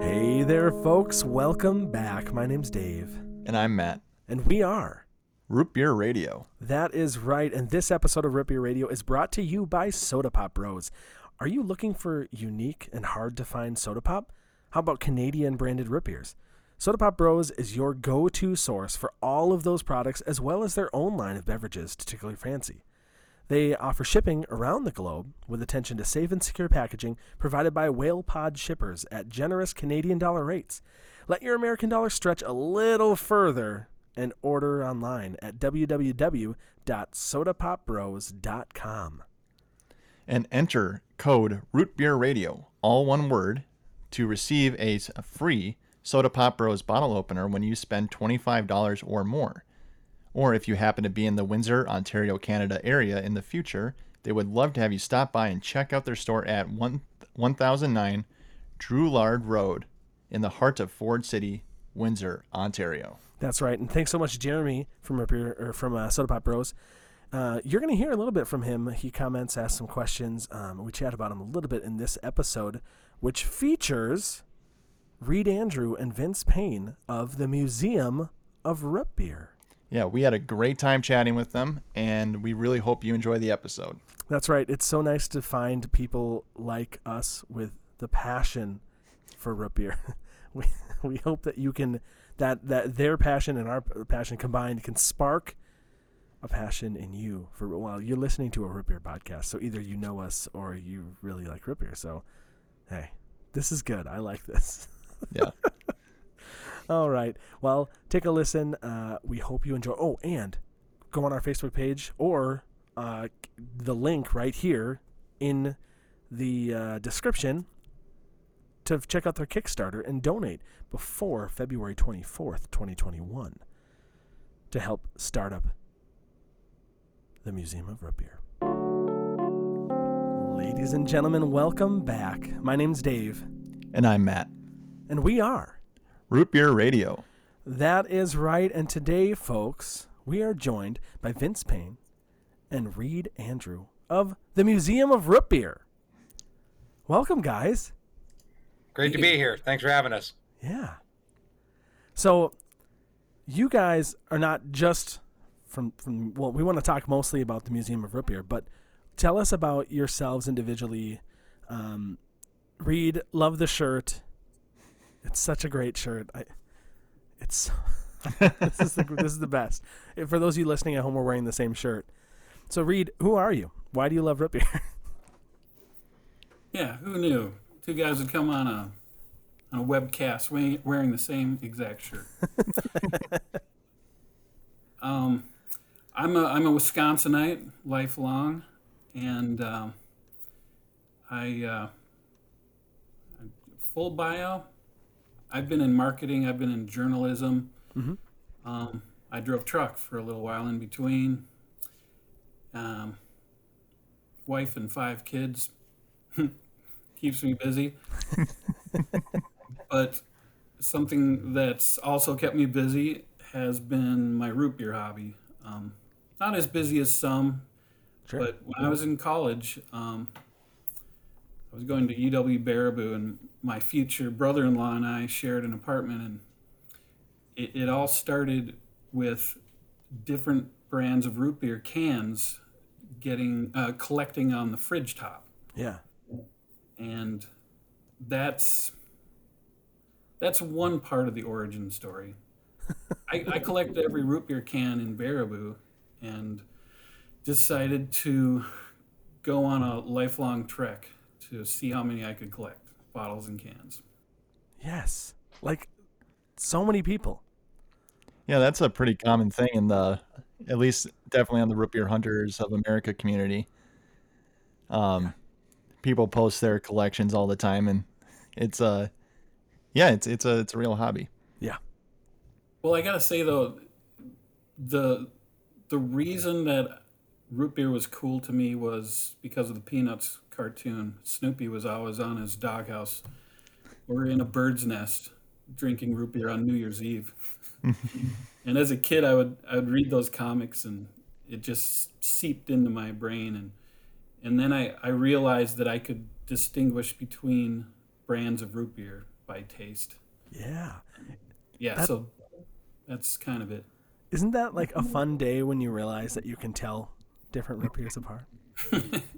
Hey there, folks. Welcome back. My name's Dave, And I'm Matt. and we are. Root Beer Radio. That is right. And this episode of Root Beer Radio is brought to you by Soda Pop Bros. Are you looking for unique and hard to find soda pop? How about Canadian branded root beers? Soda Pop Bros is your go to source for all of those products as well as their own line of beverages your fancy. They offer shipping around the globe with attention to safe and secure packaging provided by whale pod shippers at generous Canadian dollar rates. Let your American dollar stretch a little further and order online at www.sodapopbros.com. And enter code Root Beer Radio, all one word, to receive a free Soda Pop Bros bottle opener when you spend $25 or more. Or if you happen to be in the Windsor, Ontario, Canada area in the future, they would love to have you stop by and check out their store at 1, 1009 Droulard Road in the heart of Ford City, Windsor, Ontario. That's right. And thanks so much, Jeremy from Beer, or from uh, Soda Pop Bros. Uh, you're going to hear a little bit from him. He comments, asks some questions. Um, we chat about him a little bit in this episode, which features Reed Andrew and Vince Payne of the Museum of Root Beer. Yeah, we had a great time chatting with them, and we really hope you enjoy the episode. That's right. It's so nice to find people like us with the passion for root beer. we we hope that you can that that their passion and our passion combined can spark a passion in you for well you're listening to a root beer podcast. So either you know us or you really like root beer. So hey, this is good. I like this. Yeah. All right. Well, take a listen. Uh, we hope you enjoy. Oh, and go on our Facebook page or uh, the link right here in the uh, description to check out their Kickstarter and donate before February 24th, 2021 to help start up the Museum of Root Beer. Ladies and gentlemen, welcome back. My name's Dave, And I'm Matt. and we are Root Beer Radio. That is right. And today, folks, we are joined by Vince Payne and Reed Andrew of the Museum of Root Beer. Welcome, guys. Great to be here. Thanks for having us. Yeah. So, you guys are not just from from well, we want to talk mostly about the Museum of Root Beer, but tell us about yourselves individually. Um, Reed, love the shirt. It's such a great shirt. I, it's this is the this is the best. If- For those of you listening at home, we're wearing the same shirt. So, Reed, who are you? Why do you love root beer? Yeah, who knew? Two guys would come on a on a webcast wearing, wearing the same exact shirt. um, I'm a I'm a Wisconsinite, lifelong, and um, I uh, full bio. I've been in marketing. I've been in journalism. Um, I drove truck for a little while in between. Um, wife and five kids keeps me busy. but something that's also kept me busy has been my root beer hobby. Um, not as busy as some, Sure. but when I was in college, um, I was going to UW Baraboo, and my future brother-in-law and I shared an apartment, and it, it all started with different brands of root beer cans getting uh, collecting on the fridge top yeah. and that's that's one part of the origin story. I, I collect every root beer can in Baraboo, and decided to go on a lifelong trek to see how many I could collect bottles and cans. Yes. Like so many people. Yeah, that's a pretty common thing in the, at least definitely on the Root Beer Hunters of America community. Um, people post their collections all the time, and it's a, yeah, it's it's a it's a real hobby. Yeah. Well, I gotta say though, the the reason that root beer was cool to me was because of the Peanuts cartoon. Snoopy was always on his doghouse or in a bird's nest drinking root beer on New Year's Eve. and as a kid, I would I would read those comics and it just seeped into my brain and and then I, I realized that I could distinguish between brands of root beer by taste. Yeah. Yeah, That- so that's kind of it. Isn't that like a fun day when you realize that you can tell different root beers apart?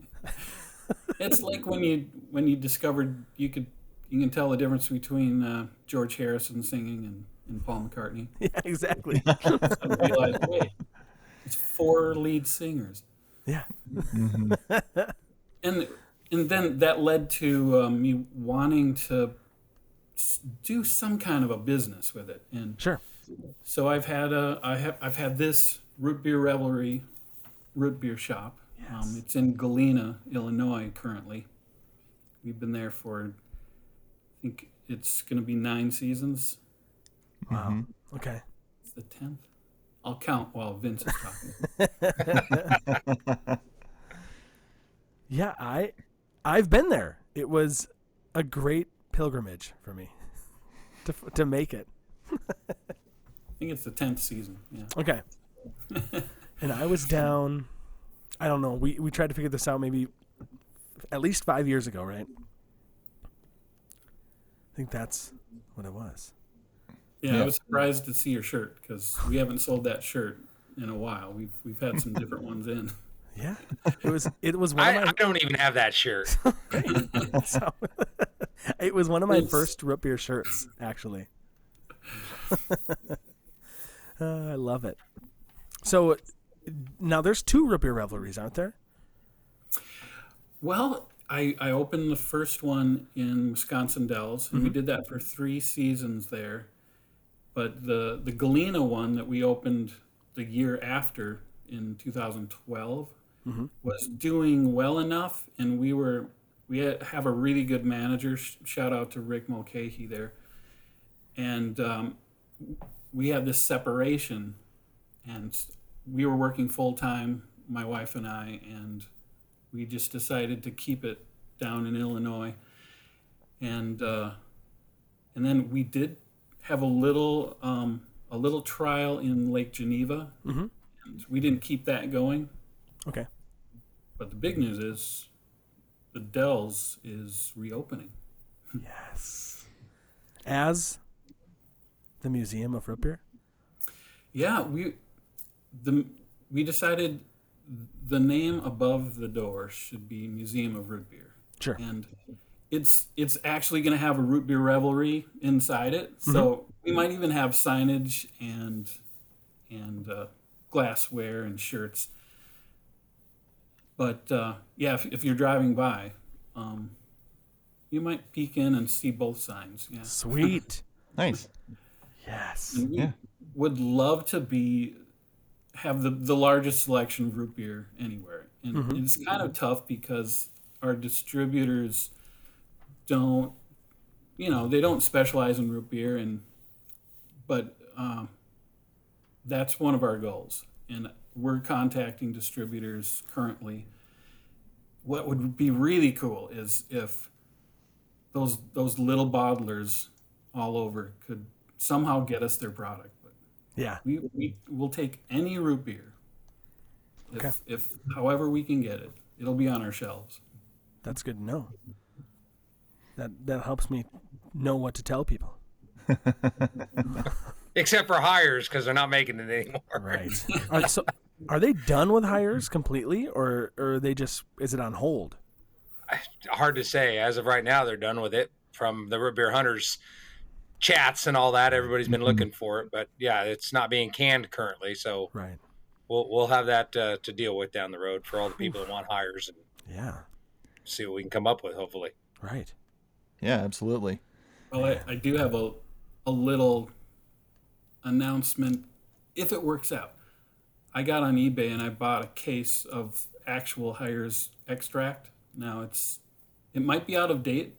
It's like when you when you discovered you could you can tell the difference between uh, George Harrison singing and, and Paul McCartney. Yeah, exactly. And realize, wait, it's four lead singers. yeah. and and then that led to um, me wanting to do some kind of a business with it and Sure. so i've had a i have i've had this root beer revelry root beer shop um, it's in galena illinois currently we've been there for i think it's going to be nine seasons Wow. Okay. it's the 10th i'll count while vince is talking Yeah, I I've been there. It was a great pilgrimage for me to to make it. i think it's the 10th season yeah Okay. and I was down I don't know. We we tried to figure this out maybe at least 5 years ago, right? I think that's what it was. Yeah, I was surprised to see your shirt because we haven't sold that shirt in a while. We've we've had some different ones in. Yeah. It was it was one I, of I don't even have that shirt. so, it was one of my It's- first root beer shirts actually. Uh, I love it. So now there's two root beer revelries, aren't there? Well, I I opened the first one in Wisconsin Dells, and we did that for three seasons there. But the the Galena one that we opened the year after in 2012 was doing well enough, and we were we had, have a really good manager. Sh- Shout out to Rick Mulcahy there, and um, we had this separation, and we were working full time, my wife and I, and we just decided to keep it down in Illinois, and uh, and then we did have a little um, a little trial in Lake Geneva, Mhm. and we didn't keep that going. Okay. But the big news is, the Dells is reopening. Yes. As the Museum of Root Beer? Yeah, we the we decided the name above the door should be Museum of Root Beer. Sure. and it's it's actually going to have a root beer revelry inside it. So we might even have signage and and uh, glassware and shirts. But uh, yeah, if, if you're driving by, um, you might peek in and see both signs. Yeah, Sweet. Nice. yes. and we Yeah. would love to be have the, the largest selection of root beer anywhere. And it's kind of tough because our distributors don't you know they don't specialize in root beer and but um, that's one of our goals. And we're contacting distributors currently. What would be really cool is if those those little bottlers all over could somehow get us their product. But Yeah. we, we will take any root beer. If, Okay. if however we can get it, it'll be on our shelves. That's good to know. That that helps me know what to tell people. Except for hires because they're not making it anymore. Right. are, so, are they done with hires completely, or, or are they just is it on hold? Hard to say. As of right now, they're done with it. From the root beer hunters chats and all that, everybody's been looking for it. But yeah, it's not being canned currently, so Right. we'll we'll have that uh, to deal with down the road for all the people that want hires and Yeah. see what we can come up with. Hopefully, Right. Yeah, absolutely. Well, I, I do have a, a little announcement if it works out. I got on eBay and I bought a case of actual hires extract. Now it's it might be out of date,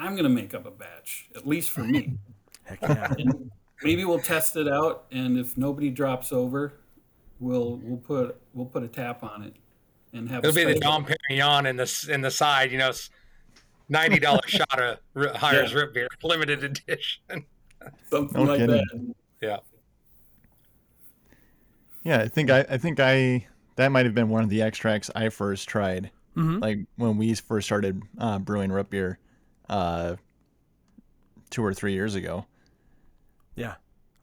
but I'm gonna make up a batch, at least for me. Heck yeah. Maybe we'll test it out, and if nobody drops over, we'll we'll put we'll put a tap on it and have. it'll be the Dom Perignon in the in the side. You know, ninety dollar shot of r- hires Yeah. root beer, limited edition. something No like kidding. that. yeah. Yeah, I think I, I think I that might have been one of the extracts I first tried Mhm. like when we first started uh, brewing root beer, uh, two or three years ago. Yeah.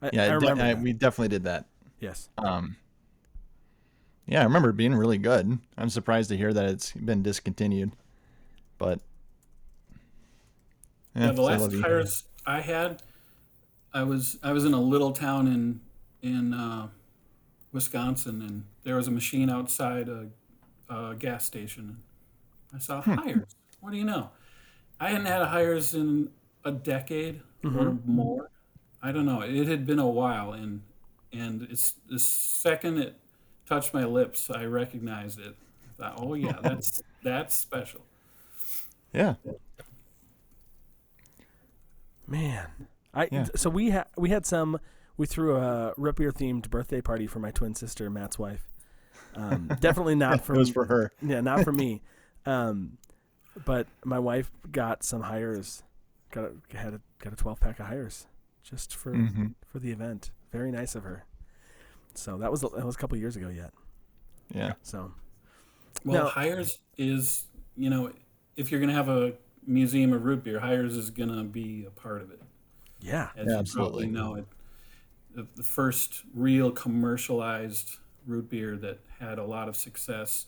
I, Yeah, I remember. I- we definitely did that. yes. Um, yeah, I remember it being really good. I'm surprised to hear that it's been discontinued, but Yeah, the c'est la last vie. I had, I was I was in a little town in in uh, Wisconsin, and there was a machine outside a, a gas station. I saw Hmm. hires. What do you know? I hadn't had a hires in a decade or Mm-hmm. more. I don't know. It had been a while, and and it's the second it touched my lips, I recognized it. I thought, oh yeah, that's that's special. Yeah, Man, I Yeah. so we had we had some. We threw a root beer themed birthday party for my twin sister Matt's wife. Um, definitely not it for was for her. yeah, not for me. Um, but my wife got some hires. Got a, had a got a twelve pack of hires just for Mhm. for the event. Very nice of her. So that was that was a couple years ago yet. Yeah, So Well, Now- Hires is, you know, if you're going to have a museum of root beer, Hires is going to be a part of it. yeah, As Yeah, absolutely. probably know, it, the, the first real commercialized root beer that had a lot of success.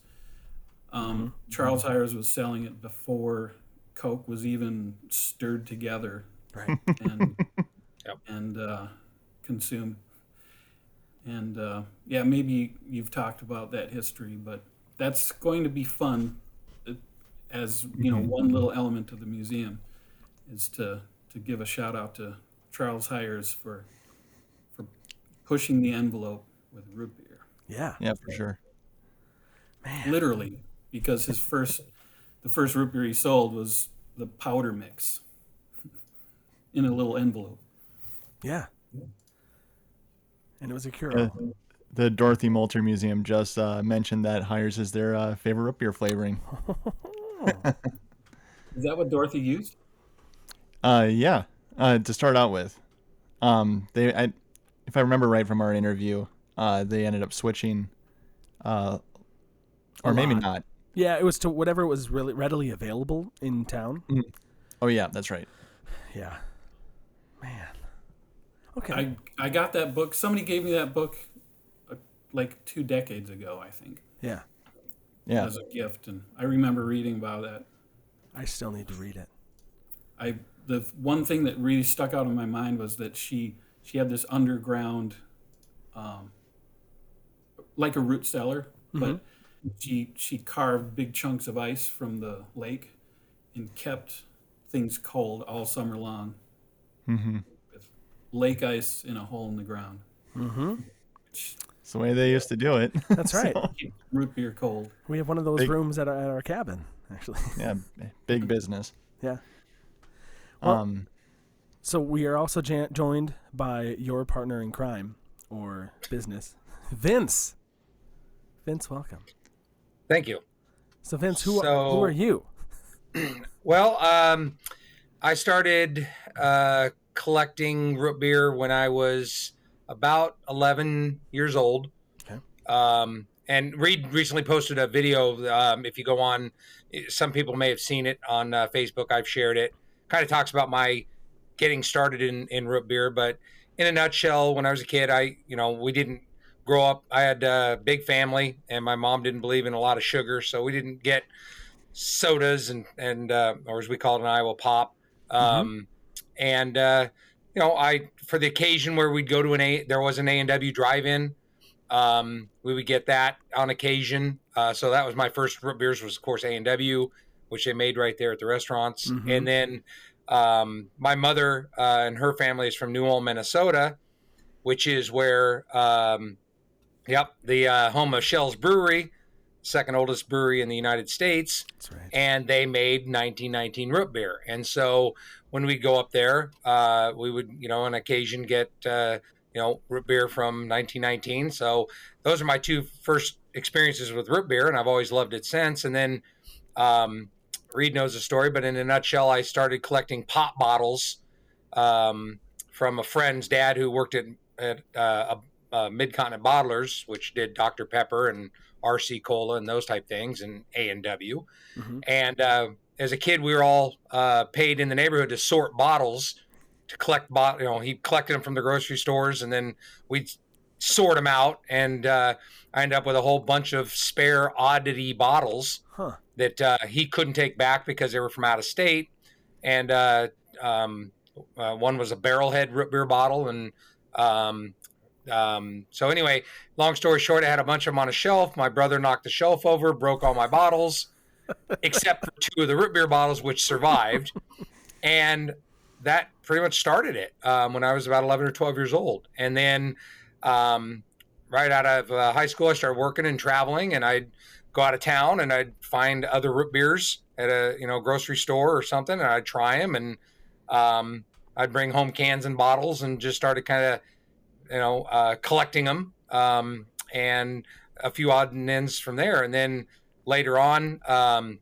Um, Charles Hires was selling it before Coke was even stirred together right. and Yep. and uh, consumed. And uh, yeah, maybe you've talked about that history, but that's going to be fun. uh, As you know, one little element of the museum is to to give a shout out to Charles Hires for for pushing the envelope with root beer, Yeah, yeah, for sure. literally, because his first the first root beer he sold was the powder mix in a little envelope. yeah. And it was a cure. Uh, the Dorothy Molter Museum just uh, mentioned that Hires is their uh, favorite root beer flavoring. Is that what Dorothy used? Uh, yeah. Uh, to start out with, um, they, I, if I remember right from our interview, uh, they ended up switching, uh, or maybe not. Yeah, it was to whatever was really readily available in town. Oh yeah, that's right. Yeah, man. Okay. I I got that book. Somebody gave me that book uh, like two decades ago, I think, yeah, Yeah, as a gift, and I remember reading about that. I still need to read it. I the one thing that really stuck out in my mind was that she she had this underground, um, like a root cellar, but she she carved big chunks of ice from the lake, and kept things cold all summer long. hmm With lake ice in a hole in the ground. Mm-hmm. it's the way they used to do it. That's right. Keep root beer cold. We have one of those Big- rooms at our, at our cabin, actually. yeah, big business. yeah. Well- Um, So we are also ja- joined by your partner in crime or business, Vince. Vince, welcome. Thank you. So Vince, who are, who are you? Well, um, I started uh, collecting root beer when I was about 11 years old. Okay. Um, and Reed recently posted a video. Um, if you go on, some people may have seen it on uh, Facebook. I've shared it. Kind of talks about my getting started in, in root beer. But in a nutshell, when I was a kid, I, you know, we didn't grow up. I had a big family, and my mom didn't believe in a lot of sugar, so we didn't get sodas and and uh, or as we call it in Iowa, pop. Um, And uh, you know, I for the occasion where we'd go to an A, there was an A and W drive-in. Um, we would get that on occasion. Uh, so that was my first root beers was of course A and W, which they made right there at the restaurants. Mhm. And then um, my mother uh, and her family is from New Ulm, Minnesota, which is where, um, yep, the uh, home of Schell's Brewery, second oldest brewery in the United States That's right. and they made 1919 root beer. And so when we go up there, uh, we would, you know, on occasion get, uh, you know, root beer from 1919. So those are my two first experiences with root beer, and I've always loved it since. And then um, Reed knows the story, but in a nutshell, I started collecting pop bottles um, from a friend's dad who worked at, at uh, a, a Mid Continent Bottlers, which did Dr. Pepper and RC Cola and those type things, and A and W. Mhm. And uh, as a kid, we were all uh, paid in the neighborhood to sort bottles to collect bot. You know, he collected them from the grocery stores, and then we'd sort them out, and uh, I ended up with a whole bunch of spare oddity bottles Huh. that uh, he couldn't take back because they were from out of state, and uh, um, uh, one was a barrelhead root beer bottle, and um, um, so anyway, long story short, I had a bunch of them on a shelf. My brother knocked the shelf over, broke all my bottles, except for two of the root beer bottles, which survived, and that pretty much started it um, when I was about 11 or 12 years old, and then. Um, right out of uh, high school, I started working and traveling, and I'd go out of town and I'd find other root beers at a you know grocery store or something, and I'd try them, and um, I'd bring home cans and bottles, and just started kind of you know uh, collecting them, um, and a few odd and ends from there, and then later on, um,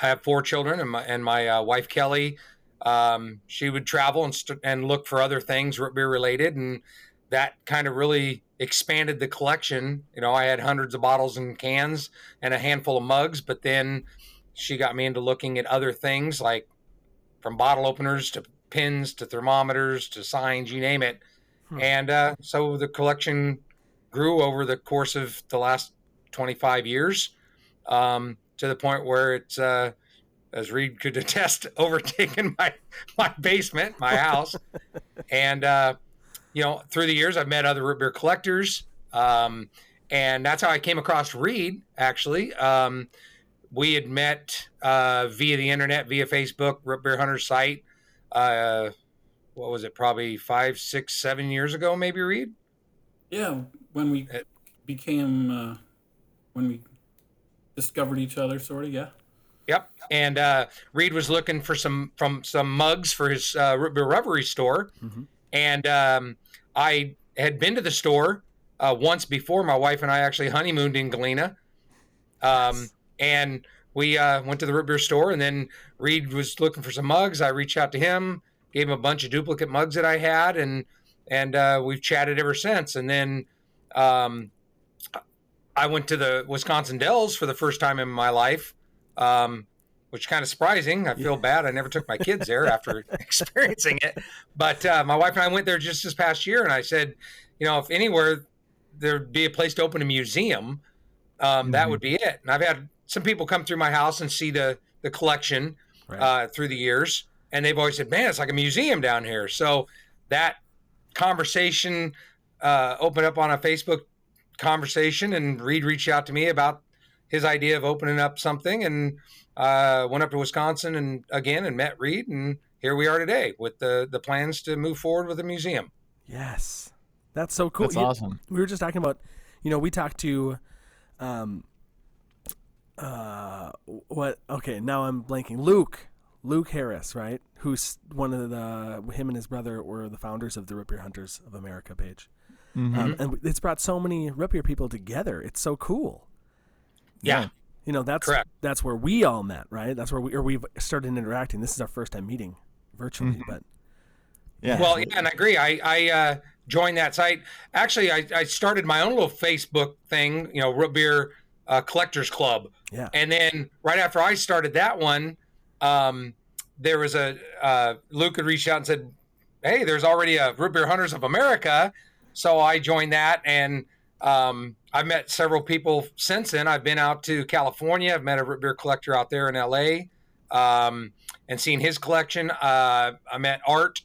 I have four children, and my and my uh, wife Kelly. Um, she would travel and, st- and look for other things beer related, and that kind of really expanded the collection. You know, I had hundreds of bottles and cans and a handful of mugs, but then she got me into looking at other things like from bottle openers to pins to thermometers to signs, you name it. Hmm. And uh, so the collection grew over the course of the last 25 years um, to the point where it's, uh, as Reed could attest, overtaken my, my basement, my house. and, uh, you know, through the years, I've met other root beer collectors, um, and that's how I came across Reed. Actually, um, we had met uh, via the internet, via Facebook, Root Beer Hunter site. What was it? Probably five, six, seven years ago, maybe. Reed. Yeah, when we It- became, uh, when we discovered each other, sort of. Yeah. Yep. And uh, Reed was looking for some from some mugs for his uh, root beer revelry store, Mhm. and um, I had been to the store uh, once before. My wife and I actually honeymooned in Galena, um, and we uh, went to the root beer store. And then Reed was looking for some mugs. I reached out to him, gave him a bunch of duplicate mugs that I had, and and uh, we've chatted ever since. And then um, I went to the Wisconsin Dells for the first time in my life um, which kind of surprising. I feel bad. I never took my kids there after experiencing it. But uh, my wife and I went there just this past year, and I said, you know, if anywhere there'd be a place to open a museum, um, that Mhm. would be it. And I've had some people come through my house and see the the collection Right. uh, through the years, and they've always said, "Man, it's like a museum down here." So that conversation uh, opened up on a Facebook conversation, and Reed reached out to me about his idea of opening up something, and uh, went up to Wisconsin and again and met Reed, and here we are today with the the plans to move forward with a museum. Yes. That's so cool. That's You- awesome. we were just talking about you know we talked to um uh what okay now i'm blanking luke luke harris right who's one of the him and his brother were the founders of the root Beer hunters of america page Mhm. um, and it's brought so many rip Beer people together it's so cool Yeah, you know that's Correct. that's where we all met right that's where we or we've started interacting this is our first time meeting virtually but yeah. Well, yeah, and I agree. I I uh, joined that site. Actually, I, I started my own little Facebook thing. You know, root beer uh, collectors club. yeah And then right after I started that one, um, there was a uh, Luke had reached out and said, "Hey, there's already a Root Beer Hunters of America." So I joined that, and um, I've met several people since then. I've been out to California. I've met a root beer collector out there in LA, um, and seen his collection. Uh, I met Art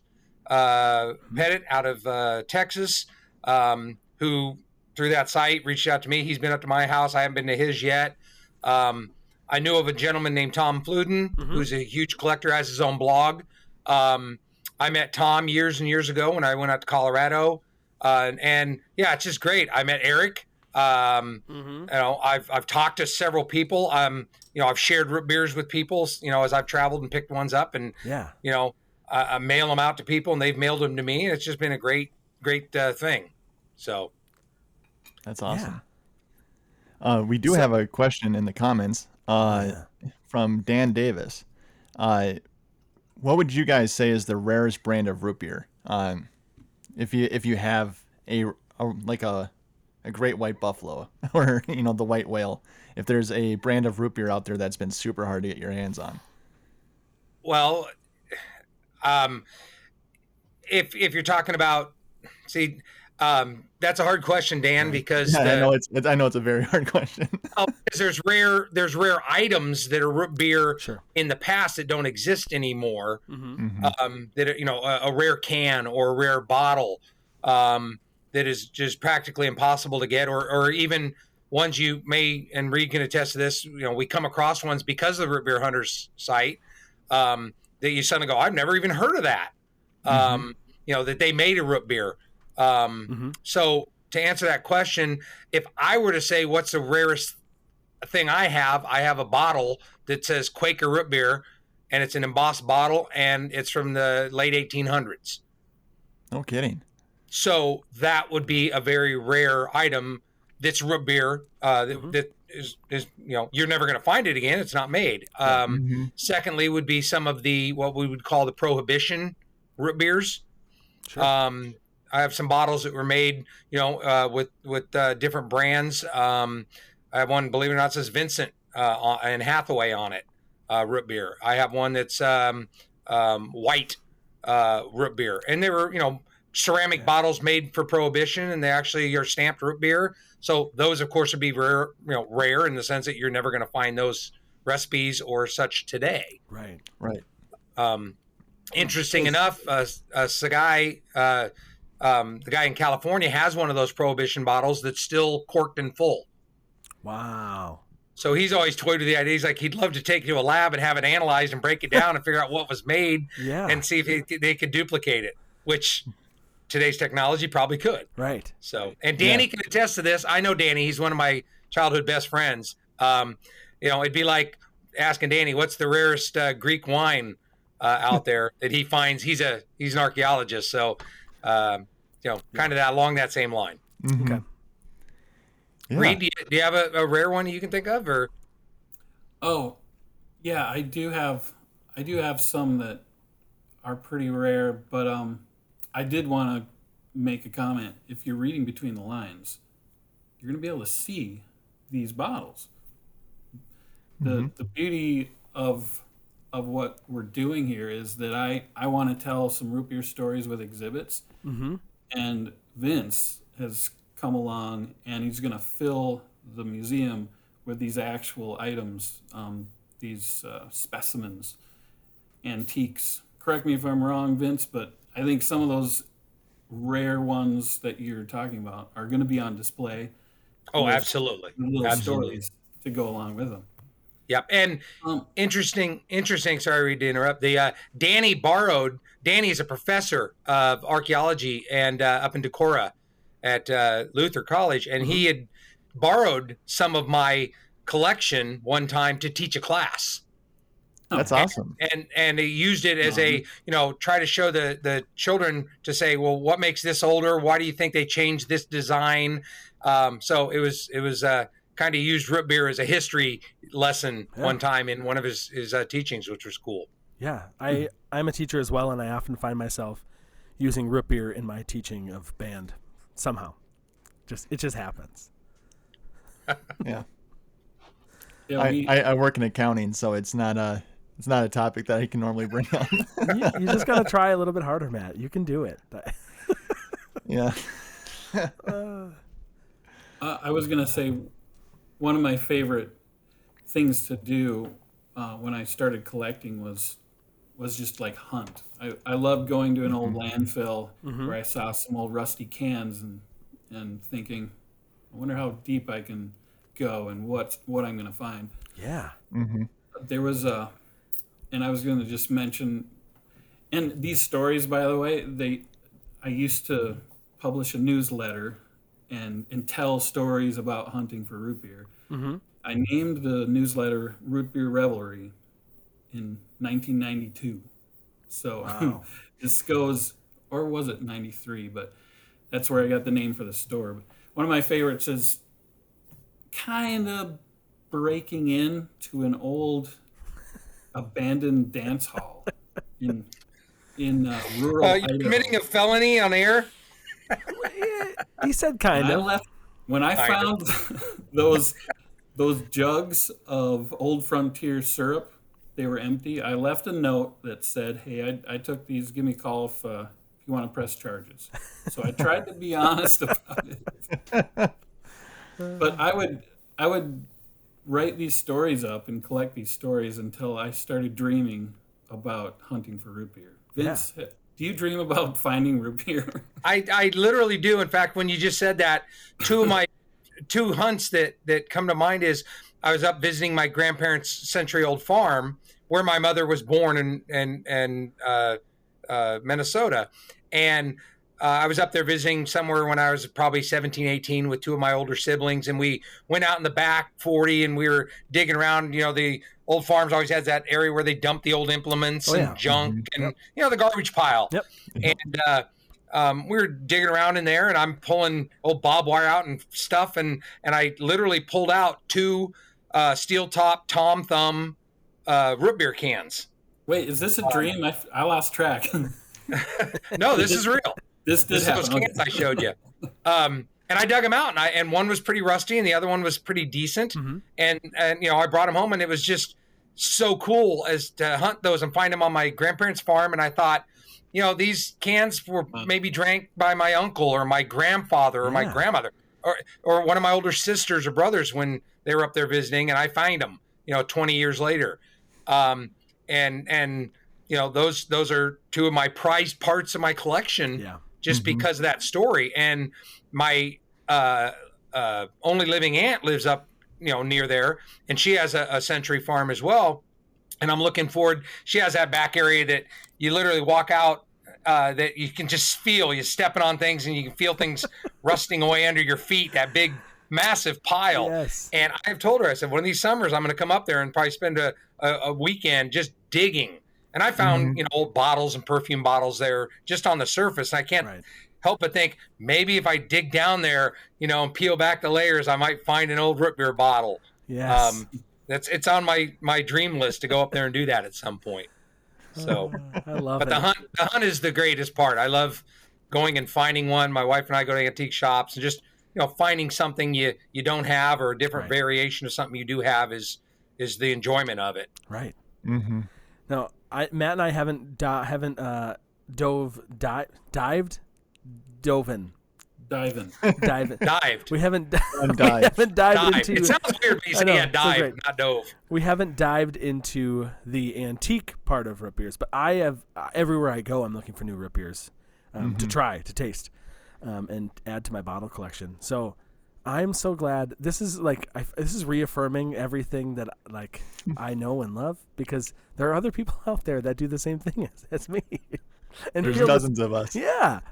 uh, Pettit out of uh, Texas, um, who through that site reached out to me. He's been up to my house. I haven't been to his yet. Um, I knew of a gentleman named Tom Fluden, Mhm. who's a huge collector, has his own blog. Um, I met Tom years and years ago when I went out to Colorado, uh, and, and yeah, it's just great. I met Eric. Um, mm-hmm. you know, I've I've talked to several people. Um, you know, I've shared root beers with people. You know, as I've traveled and picked ones up, and yeah you know, I, I mail them out to people, and they've mailed them to me, and it's just been a great, great uh, thing. So That's awesome. Uh, we do So- have a question in the comments uh, from Dan Davis. Uh, what would you guys say is the rarest brand of root beer? Um, if you if you have a, a like a a great white buffalo or you know the white whale. If there's a brand of root beer out there that's been super hard to get your hands on. Well, um, if if you're talking about, see, um, that's a hard question, Dan, because Yeah, the, I know it's, it's I know it's a very hard question. oh, 'cause there's rare there's rare items that are root beer Sure. in the past that don't exist anymore. Mm-hmm. Mhm. um, that are, you know a, a rare can or a rare bottle um, that is just practically impossible to get, or or even ones you may and Reed can attest to this. You know, we come across ones because of the Root Beer Hunters site um, that you suddenly go, I've never even heard of that. Um, you know that they made a root beer. Um, Mhm. So to answer that question, if I were to say what's the rarest thing I have, I have a bottle that says Quaker root beer, and it's an embossed bottle, and it's from the late 1800s. No kidding. So that would be a very rare item that's root beer uh, that, Mhm. that is, is you know you're never going to find it again. It's not made. Um, Mhm. Secondly, would be some of the what we would call the prohibition root beers. Sure. Um, I have some bottles that were made, you know, uh, with with uh, different brands. Um, I have one, believe it or not, says Vincent uh, and Hathaway on it, uh, root beer. I have one that's um, um, white uh, root beer, and they were, you know, ceramic Yeah. bottles made for prohibition, and they actually are stamped root beer. So those, of course, would be rare, you know, rare in the sense that you're never going to find those recipes or such today. right. Right. Um, interesting enough, uh, uh, Sagai, uh, um, the guy in California, has one of those prohibition bottles that's still corked and full. Wow. So he's always toyed with the idea. He's like, he'd love to take it to a lab and have it analyzed and break it down and figure out what was made Yeah. and see if they, they could duplicate it, which today's technology probably could. right. So, and Danny can attest to this. I know Danny. He's one of my childhood best friends. Um, you know, it'd be like asking Danny, "What's the rarest uh, Greek wine uh, out there that he finds?" He's a he's an archaeologist, so um, you know, kind of that along that same line. Mhm. Okay. Yeah. Reed, do you, do you have a, a rare one you can think of, or Oh, yeah, I do have I do have some that are pretty rare, but um I did want to make a comment. If you're reading between the lines, you're going to be able to see these bottles. The the beauty of of what we're doing here is that I I want to tell some root beer stories with exhibits Mm-hmm. And Vince has come along and he's going to fill the museum with these actual items, um, these uh, specimens, antiques. Correct me if I'm wrong, Vince, but I think some of those rare ones that you're talking about are going to be on display. oh, absolutely, Little Absolutely. stories to go along with them. Yep. And Um, interesting interesting sorry to interrupt the uh, danny borrowed danny is a professor of archaeology and uh, up in decorah at uh, luther college and he had borrowed some of my collection one time to teach a class That's awesome. and and he used it as a you know try to show the the children to say well what makes this older why do you think they changed this design um, so it was it was uh, kind of used root beer as a history lesson Yeah. one time in one of his his uh, teachings which was cool Yeah. I I'm a teacher as well, and I often find myself using root beer in my teaching of band somehow. Just it just happens. Yeah. yeah, I, we, I, I work in accounting, so it's not a it's not a topic that I can normally bring up. you, you just gotta try a little bit harder, Matt. You can do it. yeah. Uh, Uh, I was gonna say one of my favorite things to do uh, when I started collecting was was just like hunt. I, I loved going to an old landfill where I saw some old rusty cans and and thinking, I wonder how deep I can go and what what I'm gonna find. yeah. hmm There was a, and I was gonna just mention, and these stories, by the way, they, I used to publish a newsletter and and tell stories about hunting for root beer. Mm-hmm. I named the newsletter Root Beer Revelry in 1992. So Wow. this goes, or was it 93? But that's where I got the name for the store. But one of my favorites is kind of breaking in to an old abandoned dance hall in in uh, rural uh, you're Idaho. committing a felony on air He said kind I of. left When I I found those those jugs of Old Frontier syrup, they were empty. I left a note that said, "Hey, I, I took these. Give me a call if uh, if you want to press charges." So I tried to be honest about it. But I would I would write these stories up and collect these stories until I started dreaming about hunting for root beer. Vince, do you dream about finding root beer? I, I literally do. In fact, when you just said that, two of my two hunts that that come to mind is I was up visiting my grandparents' century old farm where my mother was born in and and uh, uh, Minnesota, and uh, I was up there visiting somewhere when I was probably 17, 18 with two of my older siblings, and we went out in the back 40 and we were digging around. You know, the old farms always has that area where they dump the old implements Oh, and yeah. junk and you know the garbage pile. Yep. And uh, um, we were digging around in there, and I'm pulling old bob wire out and stuff, and and I literally pulled out two uh, steel top Tom Thumb uh, root beer cans. Wait, is this a dream? I, I lost track. No, this is real. this did This is those happen. cans I showed you. Um, and I dug them out, and I and one was pretty rusty, and the other one was pretty decent. Mhm. And and you know, I brought them home, and it was just so cool as to hunt those and find them on my grandparents' farm. And I thought, you know, these cans were maybe drank by my uncle or my grandfather or my grandmother or or one of my older sisters or brothers when they were up there visiting, and I find them, you know, 20 years later. Um, and and you know, those those are two of my prized parts of my collection Yeah. just Mhm. because of that story. And my uh, uh, only living aunt lives up, you know, near there, and she has a, a century farm as well. And I'm looking forward. She has that back area that you literally walk out. Uh, that you can just feel you're stepping on things and you can feel things rusting away under your feet. That big, massive pile. Yes. And I've told her, I said, one of these summers, I'm going to come up there and probably spend a, a, a weekend just digging. And I found, you know, old bottles and perfume bottles there just on the surface. And I can't Right. Help but think maybe if I dig down there, you know, and peel back the layers, I might find an old root beer bottle. Yes. Um, that's it's on my my dream list to go up there and do that at some point. So, I love but it. the hunt the hunt is the greatest part. I love going and finding one. My wife and I go to antique shops and just you know finding something you you don't have or a different Right. variation of something you do have is is the enjoyment of it. Right. Mm-hmm. Now, I, Matt and I haven't di- haven't uh, dove di- dived, dove in, Dive in. dive. Dived. we haven't we haven't dived Dived. into It sounds weird, but you I say know, yeah, it's dive, great. not dove. we haven't dived into the antique part of root beers, but I have uh, everywhere I go, I'm looking for new root beers um, to try to taste um, and add to my bottle collection. So I'm so glad this is like I, this is reaffirming everything that like I know and love because there are other people out there that do the same thing as, as me. And There's feel the- dozens of us. Yeah.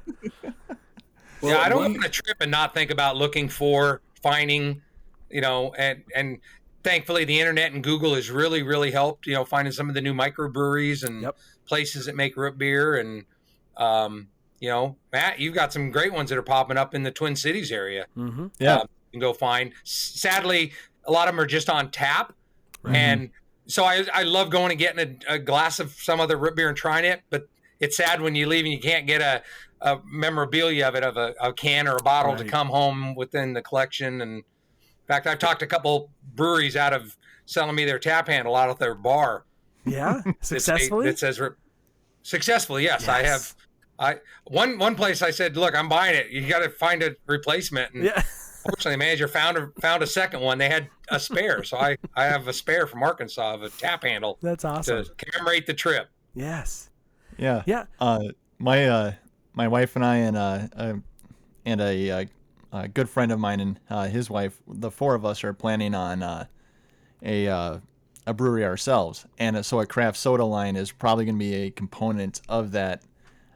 Well, yeah, I don't one- want to trip and not think about looking for, finding, you know, and and thankfully the internet and Google has really really helped. You know, finding some of the new microbreweries and Yep. places that make root beer and, um, you know, Matt, you've got some great ones that are popping up in the Twin Cities area. Mm-hmm. Yeah. uh, you can go find. Sadly, a lot of them are just on tap, Right. and so I I love going and getting a, a glass of some other root beer and trying it, but it's sad when you leave and you can't get a, a memorabilia of it of a, a can or a bottle to come home within the collection. And in fact, I've talked to a couple breweries out of selling me their tap handle out of their bar. Yeah. Successfully. That says successfully. Yes, I have. I one one place I said, look, I'm buying it. You got to find a replacement. And yeah. Fortunately, the manager found a, found a second one. They had a spare, so I, I have a spare from Arkansas of a tap handle That's awesome. to commemorate the trip. Yes. Yeah. Yeah. Uh, my uh, my wife and I and uh, uh and a, uh a good friend of mine and uh, his wife, the four of us are planning on uh, a uh, a brewery ourselves, and so a craft soda line is probably going to be a component of that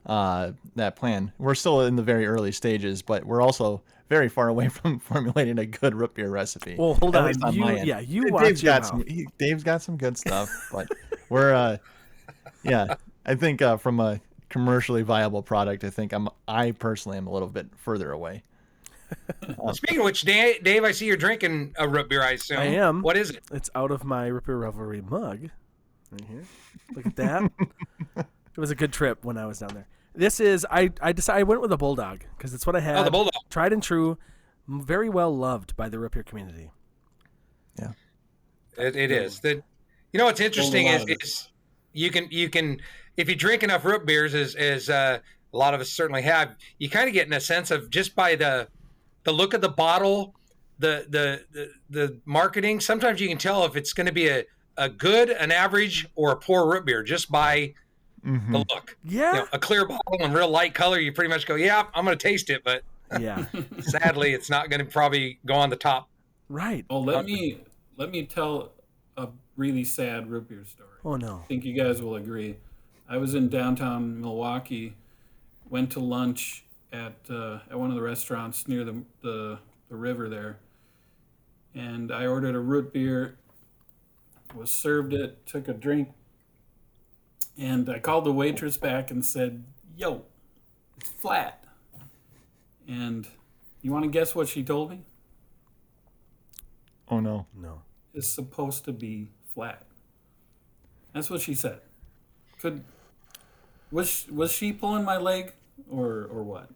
uh, that plan. We're still in the very early stages, but we're also very far away from formulating a good root beer recipe. Well, hold on. on You- yeah, you Dave's got mouth. some. He, Dave's got some good stuff, but we're uh, yeah. I think uh, from a commercially viable product, I think I'm I personally am a little bit further away. Speaking of which, Dave, Dave, I see you're drinking a root beer. I assume I am. What is it? It's out of my Root Beer Revelry mug. Right here. Look at that. it was a good trip when I was down there. This is I I decided I went with a bulldog because it's what I had. Oh, the bulldog. Tried and true. very well loved by the root beer community. Yeah, it, it is. The, you know what's interesting lot is, of it. is you can you can if you drink enough root beers as as uh, a lot of us certainly have, you kind of get in a sense of just by the the look of the bottle, the the the, the marketing. Sometimes you can tell if it's going to be a a good, an average, or a poor root beer just by Mhm. the look. Yeah. You know, a clear bottle and real light color, you pretty much go, yeah, I'm going to taste it, but yeah. sadly, it's not going to probably go on the top. Right. Oh, let me let me tell a really sad root beer story. Oh no. I think you guys will agree. I was in downtown Milwaukee, went to lunch at uh, at one of the restaurants near the, the the river there, and I ordered a root beer. Was served it, took a drink, and I called the waitress back and said, "Yo, it's flat." And you want to guess what she told me? Oh no. No. It's supposed to be flat. That's what she said. Could was she, was she pulling my leg or or what?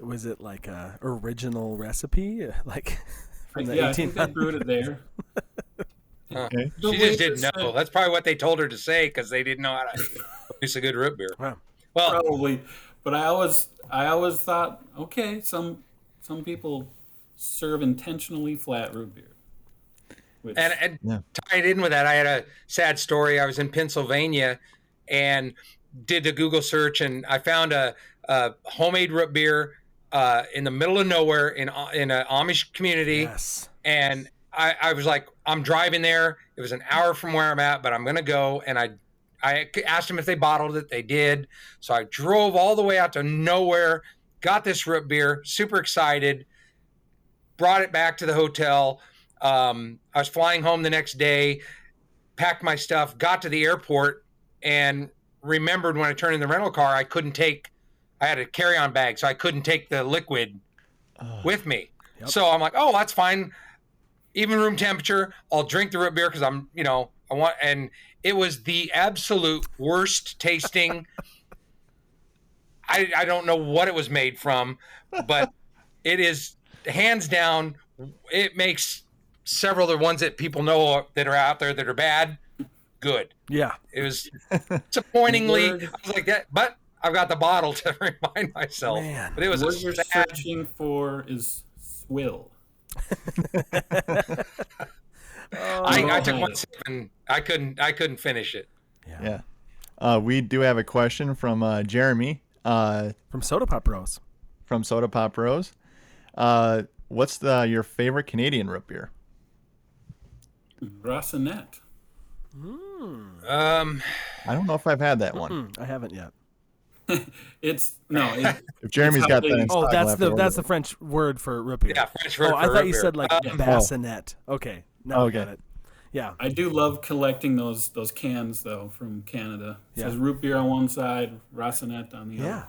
Was it like a original recipe, like from the yeah, I think they brewed it there. Okay. The She just didn't know. said- That's probably what they told her to say because they didn't know how to produce a good root beer. Wow. Well, probably, but I always I always thought, okay, some some people serve intentionally flat root beer. Which, and, and Yeah. tied in with that, I had a sad story. I was in Pennsylvania and did the Google search, and I found a, a homemade root beer uh, in the middle of nowhere in in an Amish community. Yes. and I, I was like, I'm driving there. It was an hour from where I'm at, but I'm gonna go. And I, I asked them if they bottled it. They did. So I drove all the way out to nowhere, got this root beer, super excited, brought it back to the hotel. Um, I was flying home the next day, packed my stuff, got to the airport, and remembered when I turned in the rental car, I couldn't take. I had a carry-on bag, so I couldn't take the liquid with me. Yep. So I'm like, oh, that's fine. Even room temperature. I'll drink the root beer because I'm, you know, I want. And it was the absolute worst tasting. I I don't know what it was made from, but it is hands down. It makes several of the ones that people know that are out there that are bad good. Yeah. It was disappointingly. I was like that, but I've got the bottle to remind myself. Man. But it was what a you're sad searching for is swill. I, I took one sip and I couldn't I couldn't finish it. Yeah. Uh, we do have a question from uh, Jeremy uh, From Soda Pop Bros. from Soda Pop Bros. Uh, what's the your favorite Canadian root beer? Racinette. Um, I don't know if I've had that one. I haven't yet. It's no, it, If Jeremy's how got that Oh, that's the that's the French word for root beer. yeah, French word Oh, I thought you said like Um, bassinet. Okay. Now Okay. I got it. Yeah. I do love collecting those those cans though from Canada. It Yeah. says root beer on one side, Racinette on the Yeah. other.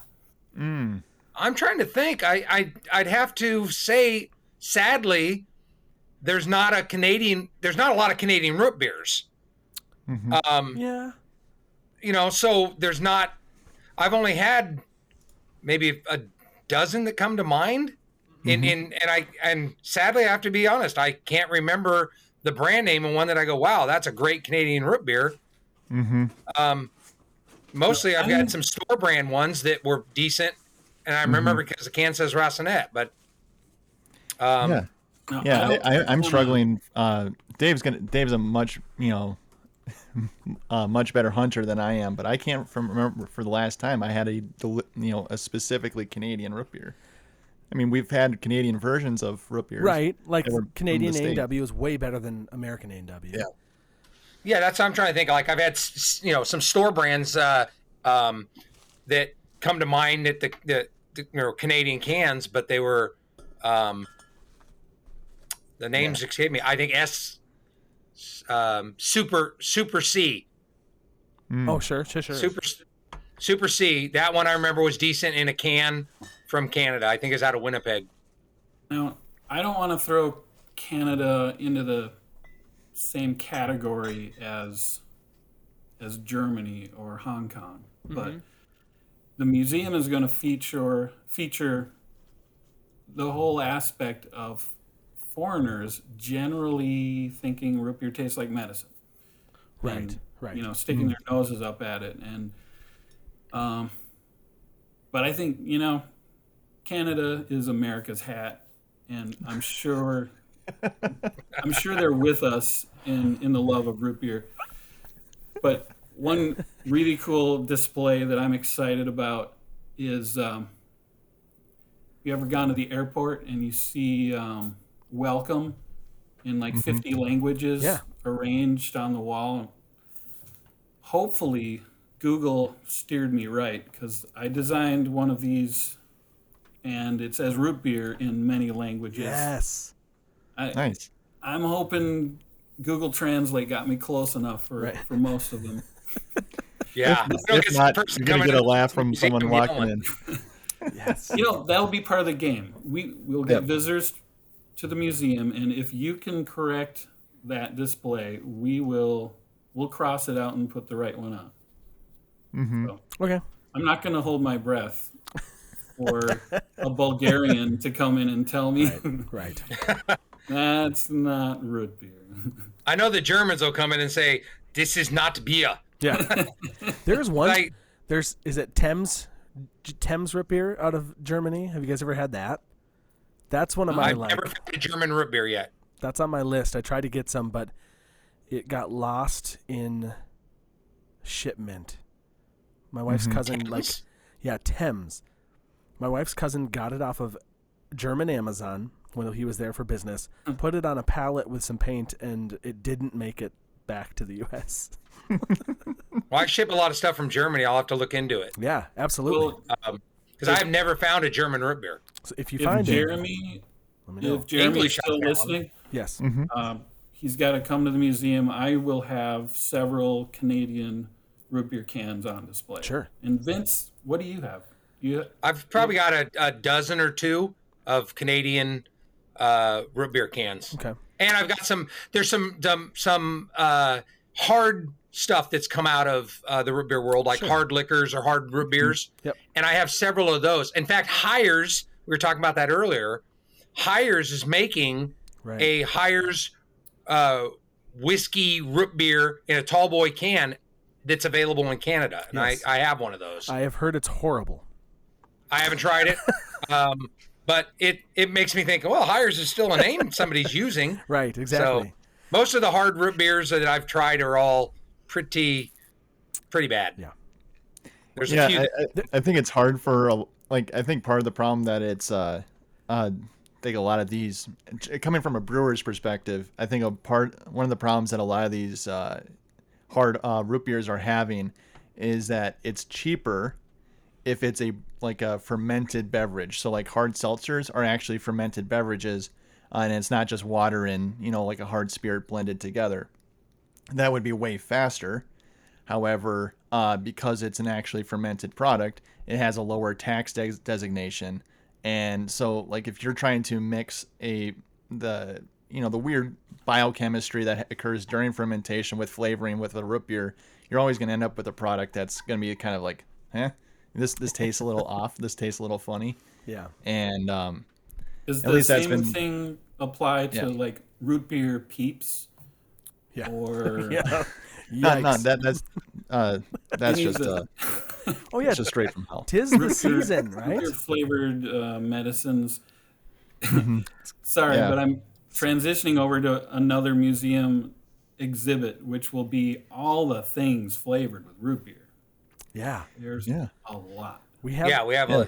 Mm. I'm trying to think. I, I I'd have to say, sadly, there's not a Canadian. There's not a lot of Canadian root beers. Mhm. Um, Yeah. you know, so there's not. I've only had maybe a dozen that come to mind. In in and I and sadly I have to be honest, I can't remember the brand name and one that I go, wow, that's a great Canadian root beer. Mm-hmm. Um, mostly I've got some store brand ones that were decent, and I remember because the can says Racinette, but um, yeah. Yeah, don't I, I, I'm struggling. Uh, Dave's gonna. Dave's a much, you know, uh, much better hunter than I am. But I can't from remember for the last time I had a, you know, a specifically Canadian root beer. I mean, we've had Canadian versions of root beers. Right. Like They were from Canadian the States. A&W is way better than American A&W. Yeah. Yeah, that's what I'm trying to think. Like I've had, s- s- you know, some store brands uh, um, that come to mind that the, the, the you know Canadian cans, but they were um, the names escape me. I think S um, Super Super C Mm. Oh, sure, sure, sure. Super Super C. That one I remember was decent in a can from Canada. I think it's out of Winnipeg. Now, I don't want to throw Canada into the same category as as Germany or Hong Kong, but the museum is going to feature feature the whole aspect of foreigners generally thinking root beer tastes like medicine. Right, and, right. You know, sticking their noses up at it, and um, but I think you know, Canada is America's hat, and I'm sure, I'm sure they're with us in in the love of root beer. But one really cool display that I'm excited about is um, you ever gone to the airport and you see um, welcome in like mm-hmm. 50 languages Yeah. arranged on the wall hopefully google steered me right because i designed one of these and it says root beer in many languages Yes. I, Nice. i'm hoping google translate got me close enough for, Right. for most of them Yeah. You don't If not, you're gonna get a laugh from someone walking in. Yes. you know that'll be part of the game we will get Yep. visitors to the museum and if you can correct that display we will we'll cross it out and put the right one on Mm-hmm. so Okay. i'm not going to hold my breath for a bulgarian to come in and tell me Right. that's not root beer I know the Germans will come in and say, "This is not beer." Yeah. There's one. Like, There's is it Thames J- Thames root beer out of Germany? Have you guys ever had that? That's one of my I've like. never had a German root beer yet. That's on my list. I tried to get some, but it got lost in shipment. My wife's mm-hmm. cousin, like, yeah, Thames. My wife's cousin got it off of German Amazon when he was there for business. Hmm. Put it on a pallet with some paint, and it didn't make it back to the U.S. Well, I ship a lot of stuff from Germany. I'll have to look into it Yeah, absolutely. well um, because I have never found a German root beer. so if you if find jeremy it, let me know. if jeremy's still I found. listening yes. um, he's got to come to the museum. I will have several Canadian root beer cans on display. Sure. And Vince, what do you have? You I've probably got a, a dozen or two of Canadian uh, root beer cans, Okay. and I've got some. There's some some, some uh, hard stuff that's come out of uh, the root beer world, like Sure. hard liquors or hard root beers. Yep. And I have several of those. In fact, Hires. We were talking about that earlier. Hires is making Right. a Hires uh, whiskey root beer in a tall boy can that's available in Canada, and Yes. I, I have one of those. I have heard it's horrible. I haven't tried it, um, but it it makes me think. Well, Hires is still a name somebody's using. Right. Exactly. So Most of the hard root beers that I've tried are all pretty pretty bad. Yeah. There's yeah, a few. I, I, I think it's hard for a- like I think part of the problem that it's uh, uh, I think a lot of these coming from a brewer's perspective, I think a part one of the problems that a lot of these uh, hard uh, root beers are having is that it's cheaper if it's a like a fermented beverage. So like hard seltzers are actually fermented beverages, uh, and it's not just water and you know like a hard spirit blended together. That would be way faster. However, uh, because it's an actually fermented product, it has a lower tax des- designation, and so like if you're trying to mix a the you know the weird biochemistry that occurs during fermentation with flavoring with a root beer, you're always going to end up with a product that's going to be kind of like, huh, this this tastes a little off, this tastes a little funny, Yeah. and um, Does At the least that's same been- thing apply to Yeah. like root beer peeps? Yeah. Or Yeah. not, not that that's uh, that's just uh, Oh yeah. just straight from hell. Tis the season, right? flavored uh, medicines. Sorry, Yeah. but I'm transitioning over to another museum exhibit, which will be all the things flavored with root beer. Yeah. There's Yeah. a lot. We have. yeah, we have Yeah. a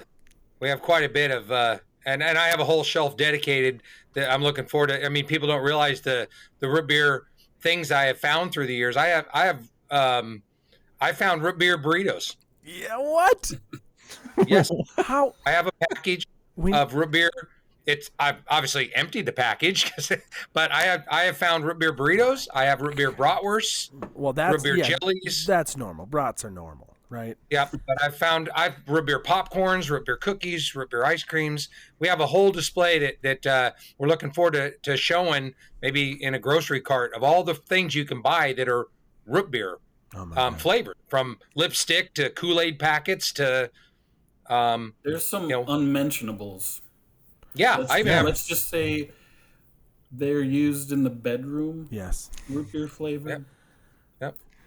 we have quite a bit of uh, and and I have a whole shelf dedicated that I'm looking forward to. I mean, people don't realize the the root beer things I have found through the years. I have I have um, I found root beer burritos. Yeah. What? Yes, How? I have a package We. of root beer. It's I've obviously emptied the package, but I have I have found root beer burritos. I have root beer bratwursts, well, that's root beer yeah, jellies. That's normal. Brats are normal, right? Yep, but I've found I've root beer popcorns, root beer cookies, root beer ice creams. We have a whole display that that uh, we're looking forward to, to showing maybe in a grocery cart of all the things you can buy that are root beer Oh um, flavored, from lipstick to Kool Aid packets to um, There's some You know- unmentionables Yeah, let's, I yeah, have. let's just say they're used in the bedroom, Yes. root beer flavored. Yep.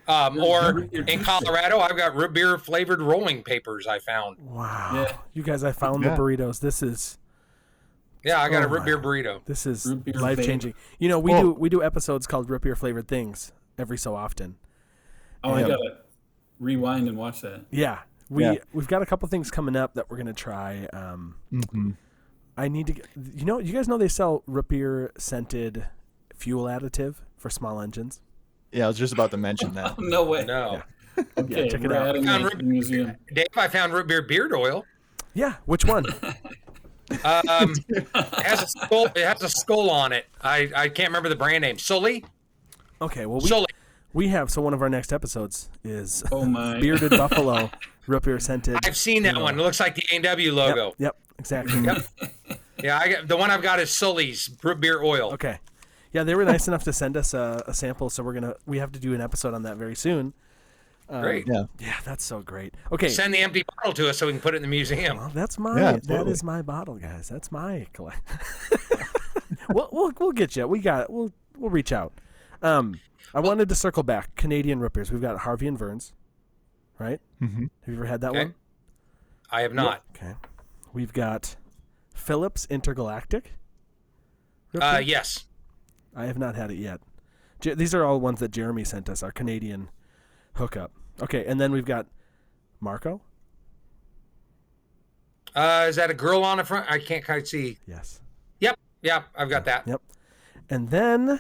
Um, or in. Colorado, I've got root beer flavored rolling papers. I found. Wow. Yeah. You guys, I found Yeah. the burritos. This is Yeah, I got Oh, a root beer burrito. this is life changing. You know, we Well- do we do episodes called root beer flavored things every so often. Oh, I Yeah. gotta rewind and watch that. Yeah. We Yeah. we've got a couple things coming up that we're gonna try. Um, Mm-hmm. I need to get, you know you guys know they sell root beer scented fuel additive for small engines. Yeah, I was just about to mention that. No way. No, Okay, check it out. adding Found that root- to the museum. Dave, I found root beer beard oil. Yeah, which one? Um, it has a skull. It has a skull on it. I, I can't remember the brand name. Sully. Okay, well we Sully. we have so one of our next episodes is Oh my. bearded buffalo root beer scented. I've seen that one. It looks like the A and W Yep, logo. Yep, exactly. Yep. Yeah, I got the one I've got is Sully's root beer oil. Okay. Yeah, they were nice enough to send us a, a sample, so we're gonna we have to do an episode on that very soon. Um, Great. Yeah. Yeah, that's so great. Okay. Send the empty bottle to us so we can put it in the museum. well, that's my Yeah, that absolutely. my bottle, guys. That's my collect. we'll, we'll we'll get you. We got it. We'll we'll reach out. Um, I wanted to circle back. Canadian root beers. We've got Harvey and Verns, right? Mm-hmm. Have you ever had that Okay. one? I have not. Okay. We've got Phillips Intergalactic. root Uh, yes. I have not had it yet. Je- these are all ones that Jeremy sent us, our Canadian hookup. Okay, and then we've got Marco. Uh, is that a girl on the front? I can't quite see. Yes. Yep. Yep. I've got that. Yep. And then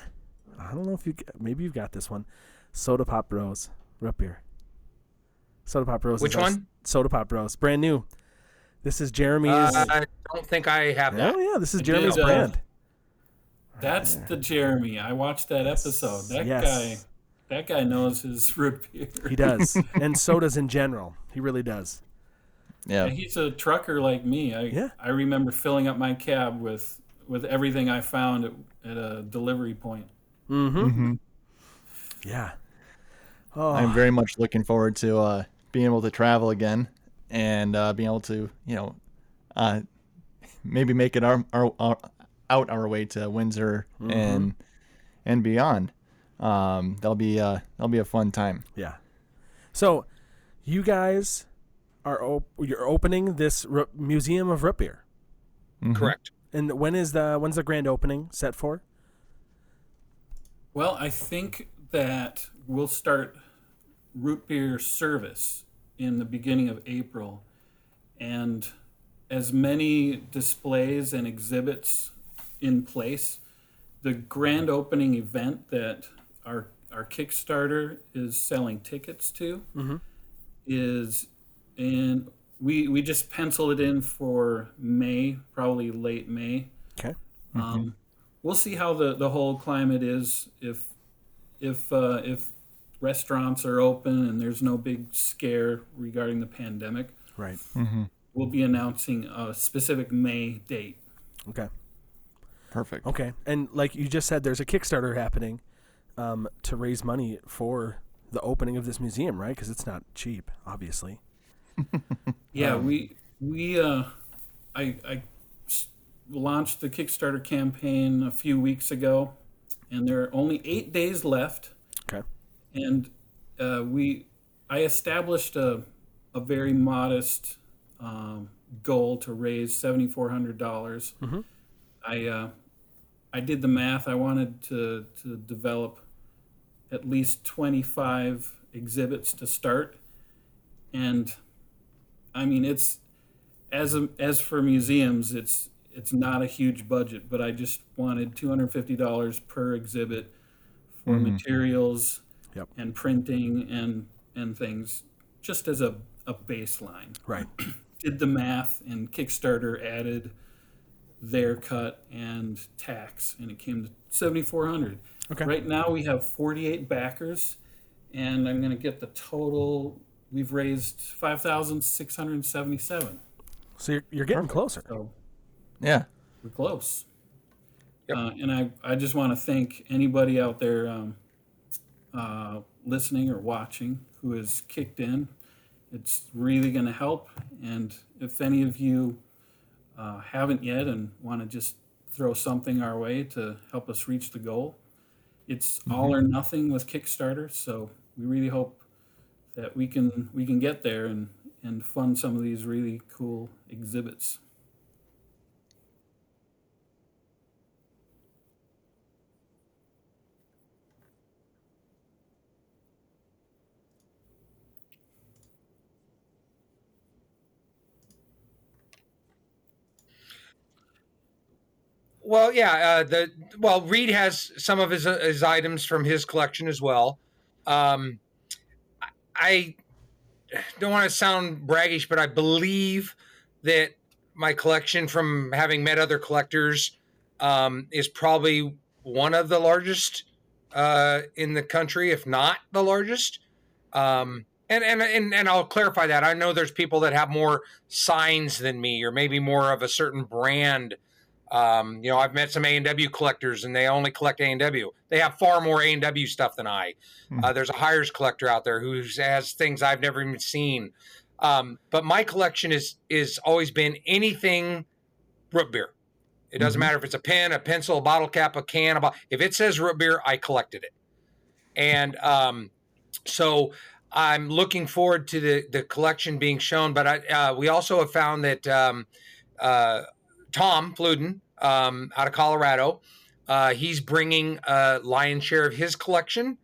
I don't know if you maybe you've got this one, Soda Pop Bros root beer. Soda Pop Bros. is Which one? Soda Pop Bros. Brand new. This is Jeremy's. Uh, I don't think I have that. oh yeah, this is I Jeremy's did, uh, brand. That's the Jeremy. I watched that episode. That Yes. guy. That guy knows his root beer. He does, and so does in general. He really does. Yeah. And he's a trucker like me. I Yeah. I remember filling up my cab with with everything I found at, at a delivery point. Mm-hmm. Mm-hmm. Yeah. Oh, I'm very much looking forward to uh, being able to travel again and uh, being able to, you know, uh, maybe make it our, our, our out our way to Windsor and and beyond. Um, that'll be uh, that'll be a fun time. Yeah. So, you guys are op- you're opening this ro- museum of root beer, Mhm. Correct. and when is the when's the grand opening set for? Well, I think that we'll start root beer service in the beginning of April, and as many displays and exhibits in place. The grand opening event that our our Kickstarter is selling tickets to is in we we just penciled it in for May, probably late May. Okay. Um, we'll see how the, the whole climate is if if uh, if restaurants are open and there's no big scare regarding the pandemic. Right. Mm-hmm. We'll be announcing a specific May date. Okay. Perfect. Okay. And like you just said, there's a Kickstarter happening um, to raise money for the opening of this museum, right? Because it's not cheap, obviously. Yeah, we we uh, I I s- launched the Kickstarter campaign a few weeks ago, and there are only eight days left. Okay. and uh, we I established a a very modest um, goal to raise seventy four hundred dollars. I uh, I did the math. I wanted to to develop at least twenty five exhibits to start, and I mean it's as a, as for museums, it's it's not a huge budget, but I just wanted two hundred fifty dollars per exhibit for mm-hmm. materials Yep. and printing and and things, just as a, a baseline. Right. Did the math, and Kickstarter added their cut and tax, and it came to seventy four hundred. Okay. Right now we have forty eight backers, and I'm going to get the total. We've raised five thousand six hundred seventy seven. So you're, you're getting closer. So Yeah. we're close. Yep. Uh, and I, I just want to thank anybody out there um, uh, listening or watching who has kicked in. It's really going to help. And if any of you uh, haven't yet and want to just throw something our way to help us reach the goal. It's all or nothing with Kickstarter, so we really hope that we can we can get there and and fund some of these really cool exhibits. Well, yeah. Uh, the well, Reed has some of his uh, his items from his collection as well. Um, I don't want to sound braggish, but I believe that my collection, from having met other collectors, um, is probably one of the largest uh, in the country, if not the largest. Um, and, and and and I'll clarify that. I know there's people that have more signs than me, or maybe more of a certain brand. Um, you know, I've met some A and W collectors, and they only collect A and W. They have far more A and W stuff than I. Hmm. Uh, there's a hires collector out there who has things I've never even seen. Um, but my collection is is always been anything root beer. It doesn't Mhm. matter if it's a pen, a pencil, a bottle cap, a can. A bo- if it says root beer, I collected it. And um, so I'm looking forward to the the collection being shown. But I, uh, we also have found that um, uh, Tom Fluden um, out of Colorado, uh, he's bringing a lion's share of his collection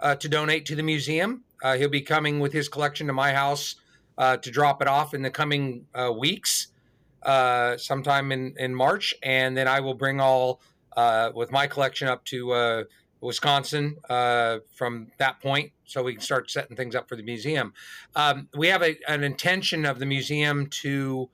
uh, to donate to the museum. Uh, he'll be coming with his collection to my house uh, to drop it off in the coming uh, weeks, uh, sometime in, in March. And then I will bring all with my collection up to Wisconsin from that point so we can start setting things up for the museum. Um, we have a, an intention of the museum to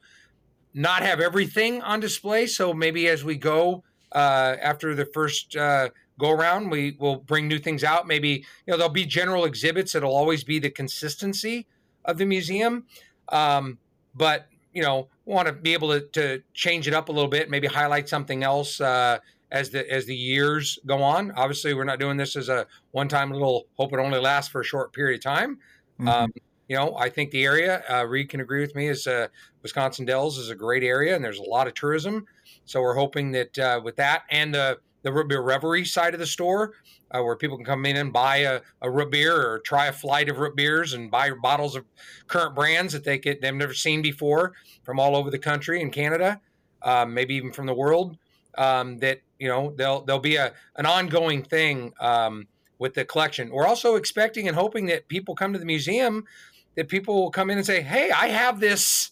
not have everything on display. So maybe as we go uh, after the first uh, go around, we will bring new things out. Maybe you know there'll be general exhibits. It'll always be the consistency of the museum, um, but you know want to be able to, to change it up a little bit. Maybe highlight something else uh, as the as the years go on. Obviously, we're not doing this as a one time little. Hope it only lasts for a short period of time. Mhm. Um, you know, I think the area, uh, Reed can agree with me, is uh, Wisconsin Dells is a great area and there's a lot of tourism. So we're hoping that uh, with that and the, the Root Beer Revelry side of the store, uh, where people can come in and buy a, a root beer or try a flight of root beers and buy bottles of current brands that they get, they've never seen before from all over the country and Canada, um, maybe even from the world. Um, that you know they'll there'll be a an ongoing thing um, with the collection. We're also expecting and hoping that people come to the museum that people will come in and say, "Hey, I have this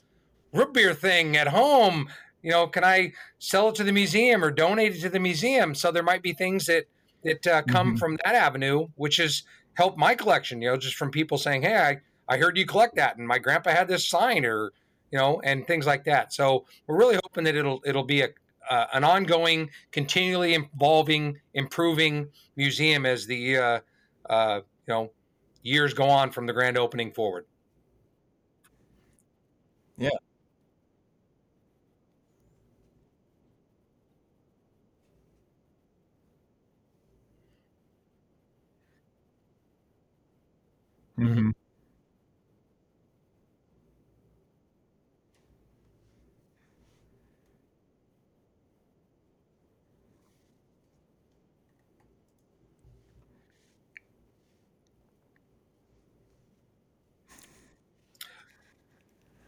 root beer thing at home. You know, can I sell it to the museum or donate it to the museum?" So there might be things that that uh, come Mhm. from that avenue, which has helped my collection. You know, just from people saying, "Hey, I I heard you collect that, and my grandpa had this sign," or you know, and things like that. So we're really hoping that it'll it'll be a uh, an ongoing, continually evolving, improving museum as the uh, uh, you know years go on from the grand opening forward. Mhm.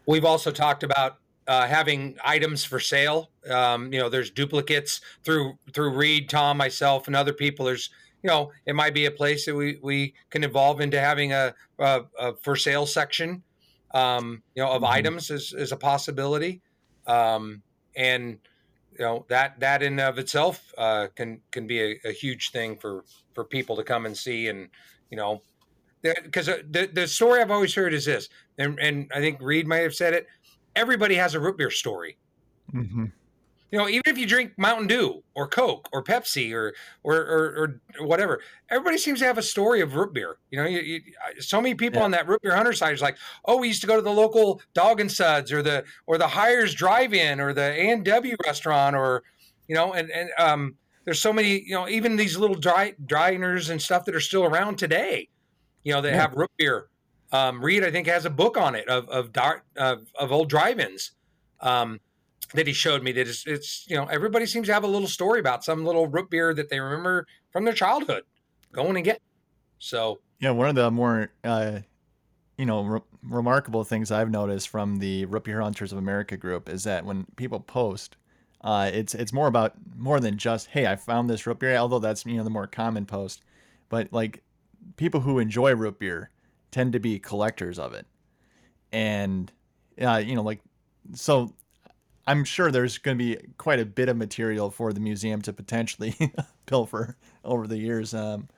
We've also talked about uh, having items for sale. Um, you know, there's duplicates through through Reed, Tom, myself, and other people. There's you know, it might be a place that we we can evolve into having a, a, a for sale section. Um, you know, of Mhm. items is, is a possibility, um, and you know that that in of itself uh, can can be a, a huge thing for for people to come and see and you know because the, the story I've always heard is this, and, and I think Reed might have said it. Everybody has a root beer story. Mhm. You know, even if you drink Mountain Dew or Coke or Pepsi or or, or, or whatever, everybody seems to have a story of root beer. You know, you, you, so many people Yeah. on that root beer hunter side is like, oh, we used to go to the local Dog and Suds or the or the Hires Drive-In or the A and W restaurant or you know, and and um, there's so many you know even these little dry diners and stuff that are still around today. You know, that Yeah. have root beer. Um, Reed, I think, has a book on it of of, dar- of, of old drive-ins. Um, that he showed me that it's, it's you know everybody seems to have a little story about some little root beer that they remember from their childhood going and get. So Yeah, one of the more, uh, you know, re- remarkable things I've noticed from the Root Beer Hunters of America group is that when people post, uh, it's it's more about more than just hey, I found this root beer. Although that's you know the more common post, but like people who enjoy root beer tend to be collectors of it, and uh, you know like so. I'm sure there's going to be quite a bit of material for the museum to potentially pilfer over the years. Um,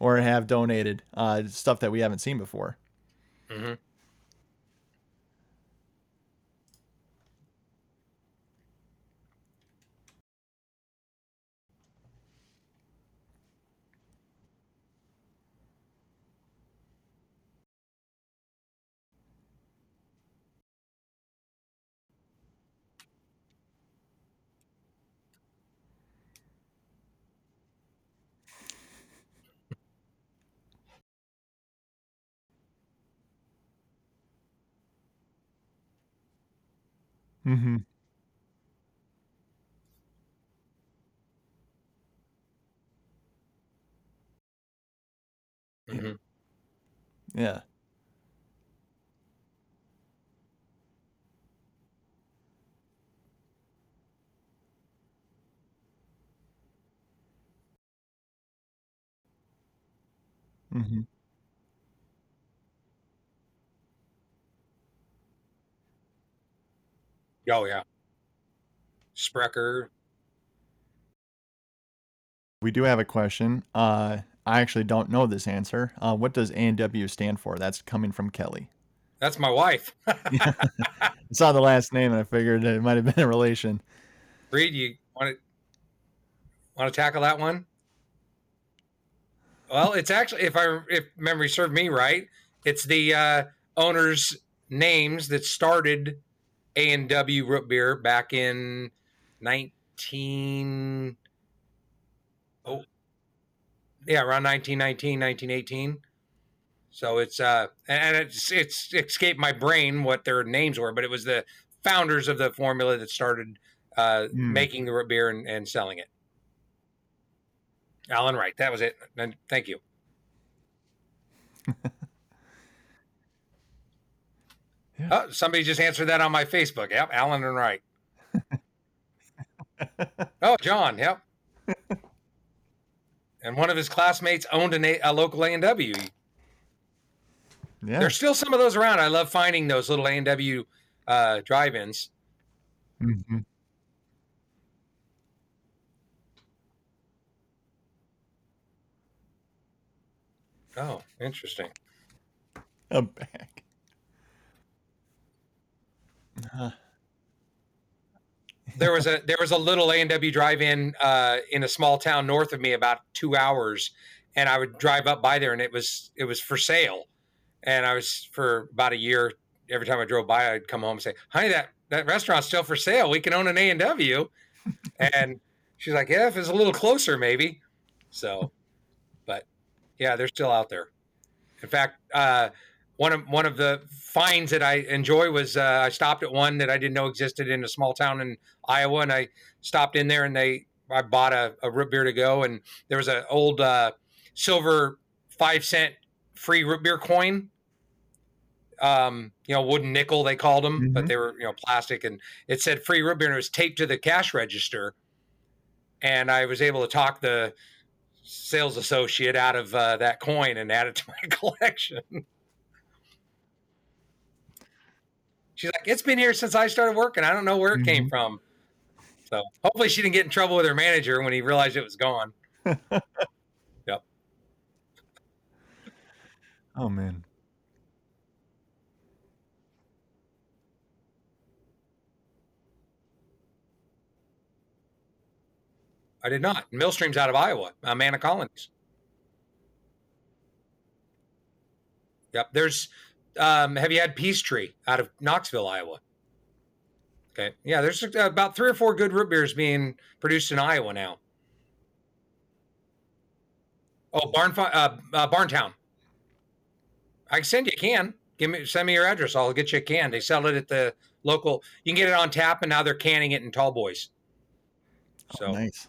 or have donated uh, stuff that we haven't seen before. mhm. Mm-hmm. Mhm. Yeah. Mm-hmm. Oh yeah, Sprecher. We do have a question. Uh, I actually don't know this answer. Uh, what does A and W stand for? That's coming from Kelly. That's my wife. I saw the last name and I figured it might have been a relation. Reed, you want to want to tackle that one? Well, it's actually, if I if memory served me right, it's the uh, owners' names that started A and W root beer back in nineteen. Oh, yeah, around 1919, 1918. So it's uh, and it's it's escaped my brain what their names were, but it was the founders of the formula that started uh, Hmm. making the root beer and, and selling it. Allen Wright, that was it. And thank you. Yeah. Oh, somebody just answered that on my Facebook. Yep, Allen and Wright. oh, John. Yep. and one of his classmates owned an a, a local A and W. Yeah. There's still some of those around. I love finding those little A and W uh, drive-ins. Mm-hmm. Oh, interesting. A bag. There was a there was a little A and W drive-in uh, in a small town north of me, about two hours, and I would drive up by there, and it was it was for sale, and I was for about a year. Every time I drove by, I'd come home and say, "Honey, that that restaurant's still for sale. We can own an A and W," and she's like, "Yeah, if it's a little closer, maybe." So, but yeah, they're still out there. In fact, uh, one of one of the finds that I enjoy was uh, I stopped at one that I didn't know existed in a small town in Iowa, and I stopped in there and they I bought a, a root beer to go, and there was an old uh, silver five cent free root beer coin. Um, you know, wooden nickel they called them, but Mhm. they were you know plastic, and it said free root beer, and it was taped to the cash register. And I was able to talk the sales associate out of uh, that coin and add it to my collection. She's like, it's been here since I started working. I don't know where it came Mhm. from. So hopefully she didn't get in trouble with her manager when he realized it was gone. Yep. Oh man. I did not. Millstream's out of Iowa, uh, Amana Colonies. Yep. There's, um, have you had Peachtree out of Knoxville, Iowa? Okay. Yeah, there's uh, about three or four good root beers being produced in Iowa now. Oh, Barn, uh, uh, Barntown. I can send you a can. give me send me your address. I'll get you a can. They sell it at the local. You can get it on tap, and now they're canning it in tall boys. So Oh, nice.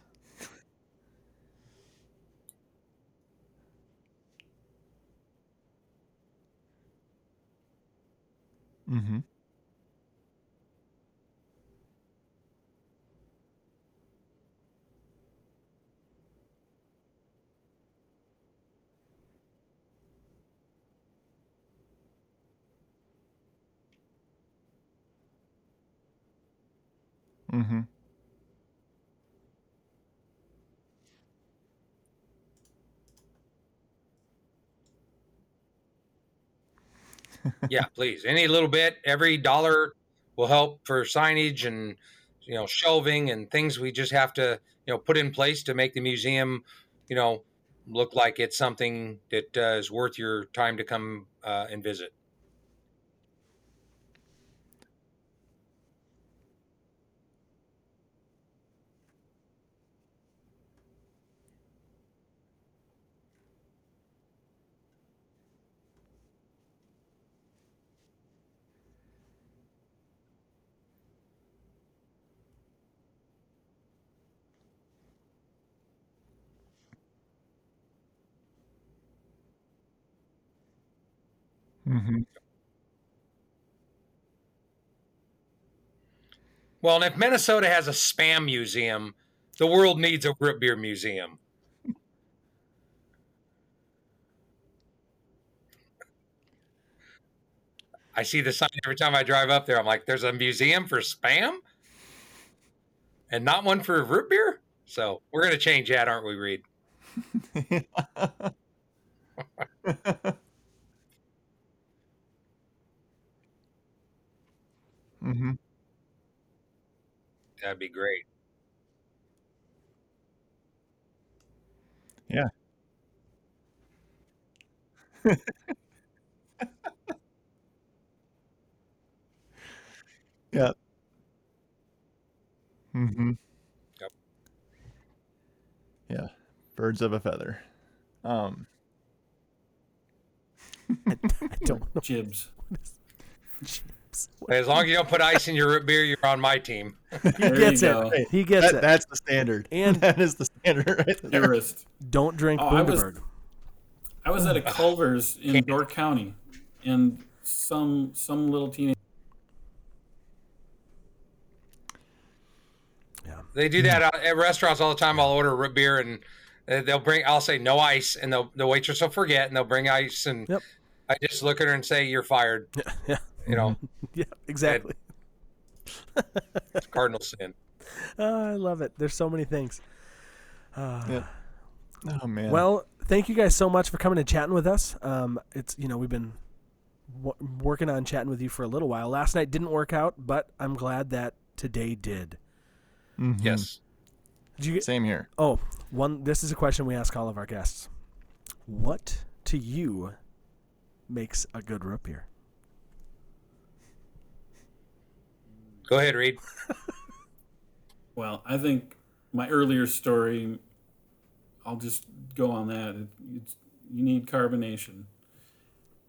Mm-hmm. Mm-hmm. Yeah, please. Any little bit, every dollar will help for signage and you know shelving and things we just have to you know put in place to make the museum you know look like it's something that uh, is worth your time to come uh, and visit. Mm-hmm. Well, and if Minnesota has a spam museum, the world needs a root beer museum. I see the sign every time I drive up there. I'm like, there's a museum for spam and not one for root beer. So we're going to change that, aren't we, Reed? mm-hmm. That'd be great. Yeah. yeah. Mm-hmm. Yep. Yeah. Birds of a feather. Um I don't know. Jibs. Jeez. As long as you don't put ice in your root beer, you're on my team. He There gets it. go. He gets that, it. that's the standard. And- that is the standard right there. Don't drink Oh, I was- I was at a Culver's in Door County, and some some little teenage Yeah. They do that out at restaurants all the time. I'll order root beer and uh, they'll bring. I'll say no ice, and they'll, the waitress will forget, and they'll bring ice, and Yep. I just look at her and say, "You're fired." Yeah. You know, Yeah. Exactly. it's cardinal sin. Oh, I love it. There's so many things. Uh, Yeah. Oh man. Well, thank you guys so much for coming and chatting with us. Um, it's you know we've been w- working on chatting with you for a little while. Last night didn't work out, but I'm glad that today did. Mhm. Yes. Did you get? Same here. Oh, one. This is a question we ask all of our guests. What to you makes a good root beer? Go ahead, Reed. Well, I think my earlier story, I'll just go on that. It, it's, you need carbonation.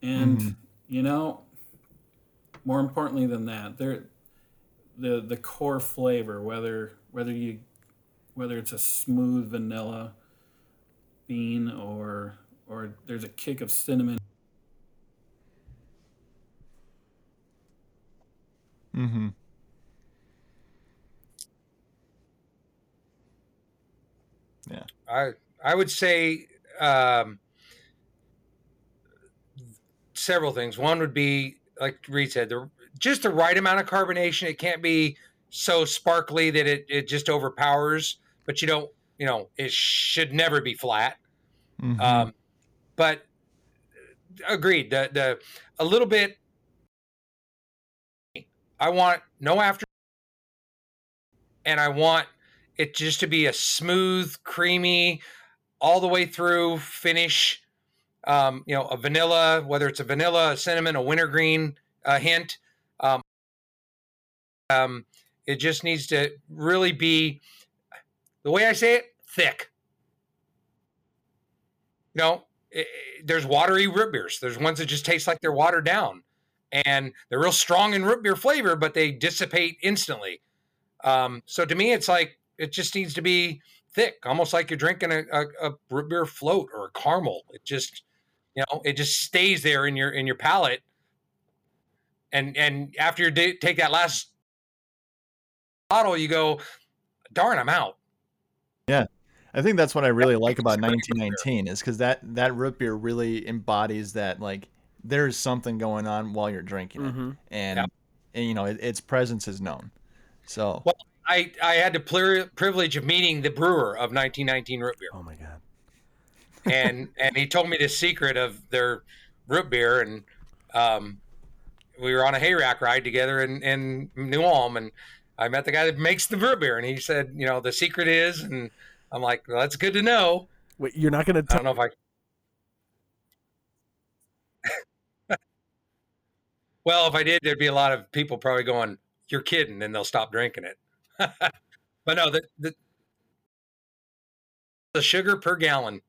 And, Mhm. you know, more importantly than that, there, the, the core flavor, whether, whether you, whether it's a smooth vanilla bean or, or there's a kick of cinnamon Mm-hmm. I I would say um, several things. One would be like Reed said, the, just the right amount of carbonation. It can't be so sparkly that it, it just overpowers. But you don't, you know, it should never be flat. Mm-hmm. Um, but agreed. The the a little bit. I want no after, and I want it just to be a smooth, creamy, all the way through finish. Um, you know, a vanilla, whether it's a vanilla, a cinnamon, a wintergreen uh, hint. Um, um, it just needs to really be the way I say it, thick. You know, it, it- there's watery root beers. There's ones that just taste like they're watered down. and they're real strong in root beer flavor, but they dissipate instantly. Um, so to me, it's like it just needs to be thick, almost like you're drinking a, a, a root beer float or a caramel. It just, you know, it just stays there in your in your palate. And and after you take that last bottle, you go, darn, I'm out. Yeah. I think that's what I really like about 1919 is because that that root beer really embodies that like there's something going on while you're drinking it, Mm-hmm. and, Yeah. and you know it, its presence is known. So Well, I I had the plir- privilege of meeting the brewer of 1919 root beer. Oh my god. and and he told me the secret of their root beer and um, we were on a hay rack ride together in, in New Ulm and I met the guy that makes the root beer and he said you know the secret is and I'm like well, that's good to know Wait, you're not gonna I tell? don't know if I well if I did there'd be a lot of people probably going you're kidding and they'll stop drinking it but no the, the the sugar per gallon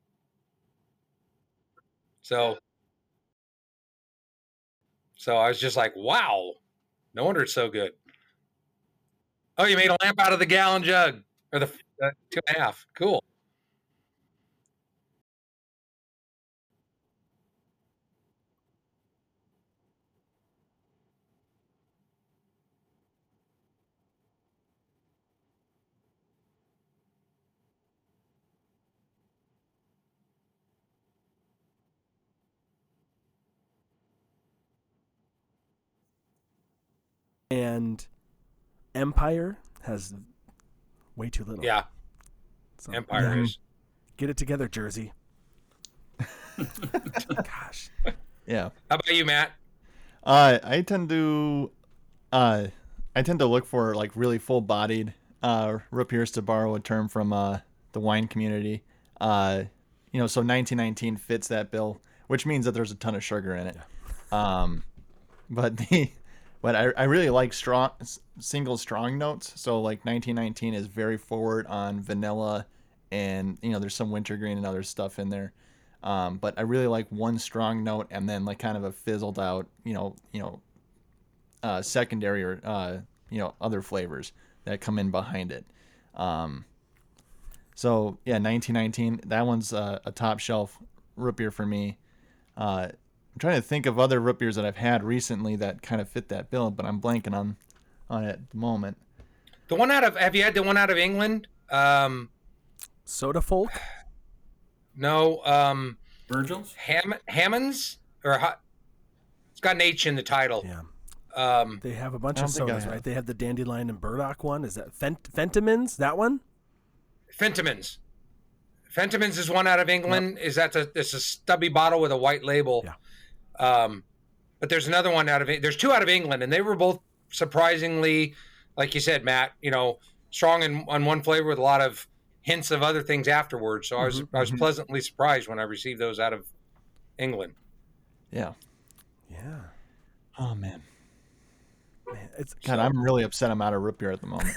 so so I was just like, wow, no wonder it's so good. Oh, you made a lamp out of the gallon jug or the uh, two and a half. Cool. And Empire has way too little. Yeah, So, Empire Mhm. is. Get it together, Jersey. Gosh. yeah, How about you, Matt? uh, I tend to uh, I tend to look for like really full bodied uh, root to borrow a term from uh, the wine community. Uh, you know, so 1919 fits that bill, which means that there's a ton of sugar in it. Um, but the but I, I really like strong single strong notes. So like 1919 is very forward on vanilla, and you know there's some wintergreen and other stuff in there. Um, but I really like one strong note and then like kind of a fizzled out, you know, you know, uh, secondary or uh, you know other flavors that come in behind it. Um, so yeah, 1919. That one's uh, a top shelf root beer for me. Uh, I'm trying to think of other root beers that I've had recently that kind of fit that bill, but I'm blanking on on it at the moment. The one out of have you had the one out of England? Um, Soda folk? no, um, Virgil's? Ham Hammonds or Ha- it's got an H in the title. Yeah. Um, They have a bunch of don't think I sodas, right? They have the Dandelion and Burdock one. Is that Fent- Fentimans? That one? Fentimans. Fentimans is one out of England. Is that a it's a stubby bottle with a white label? Yeah. Um, but there's another one out of there's two out of England, and they were both surprisingly, like you said, Matt. You know, strong in, on one flavor with a lot of hints of other things afterwards. So I was I was mhm. pleasantly surprised when I received those out of England. Yeah. Yeah. Oh man. Man, it's God, I'm really upset I'm out of root beer at the moment.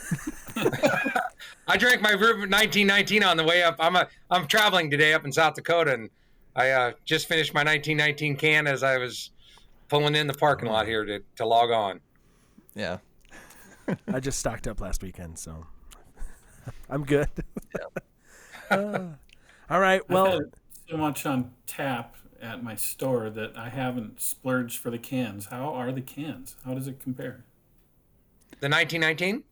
I drank my River 1919 on the way up. I'm a I'm traveling today up in South Dakota, and I uh, just finished my 1919 can as I was pulling in the parking lot here to, to log on. yeah. I just stocked up last weekend, so I'm good. Uh, all right. Well, so much on tap at my store that I haven't splurged for the cans. How are the cans? How does it compare? The 1919.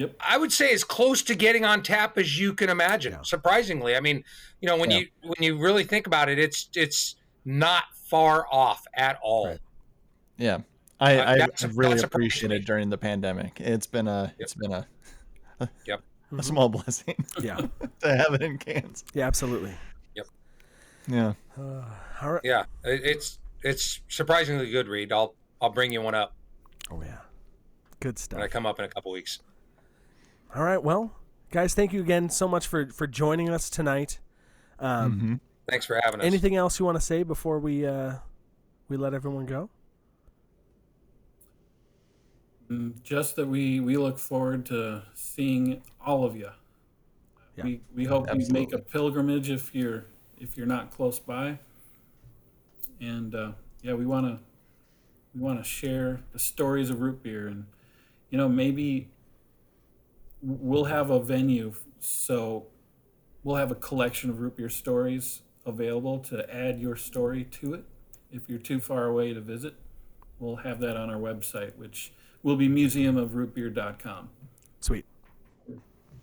Yep. I would say as close to getting on tap as you can imagine. Yeah. Surprisingly, I mean, you know, when Yeah. you when you really think about it, it's it's not far off at all. Right. Yeah. I, Uh, I that's- really that appreciated during the pandemic. It's been a it's been a Yep. a small blessing yeah. to have it in cans. Yeah, absolutely. Yep. Yeah. Uh, all right. Yeah, it's it's surprisingly good, Reed. I'll I'll bring you one up Oh, yeah. Good stuff. when I stuff. come up in a couple weeks. All right. Well, guys, thank you again so much for, for joining us tonight. Um, hmm Thanks for having us. Anything else you want to say before we uh, we let everyone go? Mm, Just that we, we look forward to seeing all of you. Yeah. We, we hope you make a pilgrimage if you're if you're not close by. And uh, yeah, we want to We want to share the stories of root beer, and you know maybe we'll have a venue, so we'll have a collection of root beer stories available to add your story to it. If you're too far away to visit, we'll have that on our website, which will be museumofrootbeer.com. Sweet.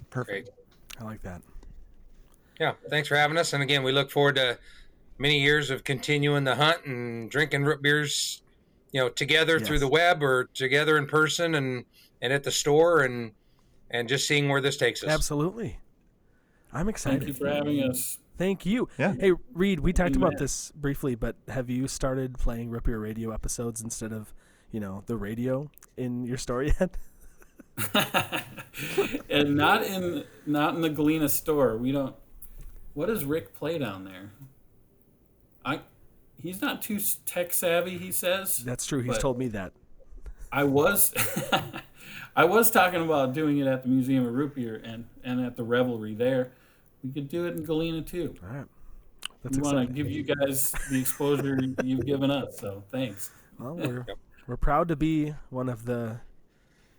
Perfect. Great. I like that. Yeah, thanks for having us. And again, we look forward to many years of continuing the hunt and drinking root beers, you know, together through the web or together in person and and at the store and and just seeing where this takes us. Absolutely. I'm excited. Thank you for having us. Thank you. Yeah. Hey, Reed, we talked about this briefly, but have you started playing Root Beer Radio episodes instead of, you know, the radio in your store yet? and not in not in the Galena store. We don't. What does Rick play down there? I. He's not too tech savvy. He says. That's true. He's told me that. I was. I was talking about doing it at the Museum of Root Beer and and at the Revelry there. We could do it in Galena too. All right. That's we want to give you guys the exposure you've given us. So thanks. Well, we're, we're proud to be one of the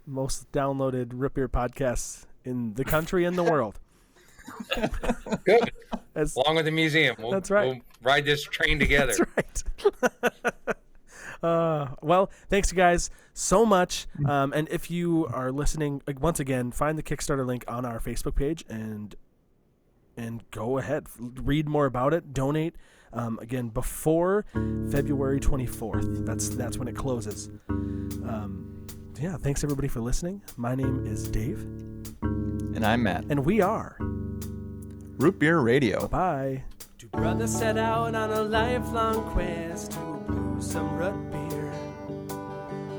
most downloaded Root Beer podcasts in the country and the world. Good. As, Along with the museum. We'll, That's right. We'll ride this train together. That's right. uh, well, thanks, you guys, so much. Um, and if you are listening, like, once again, find the Kickstarter link on our Facebook page and and go ahead, read more about it, donate. Um, again, before February 24th. That's that's when it closes. Um, yeah, thanks everybody for listening. My name is Dave, And I'm Matt. and we are. Root Beer Radio. Bye. Two brothers set out on a lifelong quest some root beer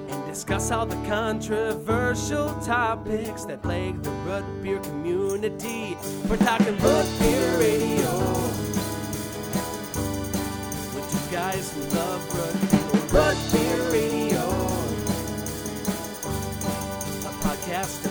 and discuss all the controversial topics that plague the root beer community. We're talking root beer radio with two guys who love root beer. Root beer radio, a podcast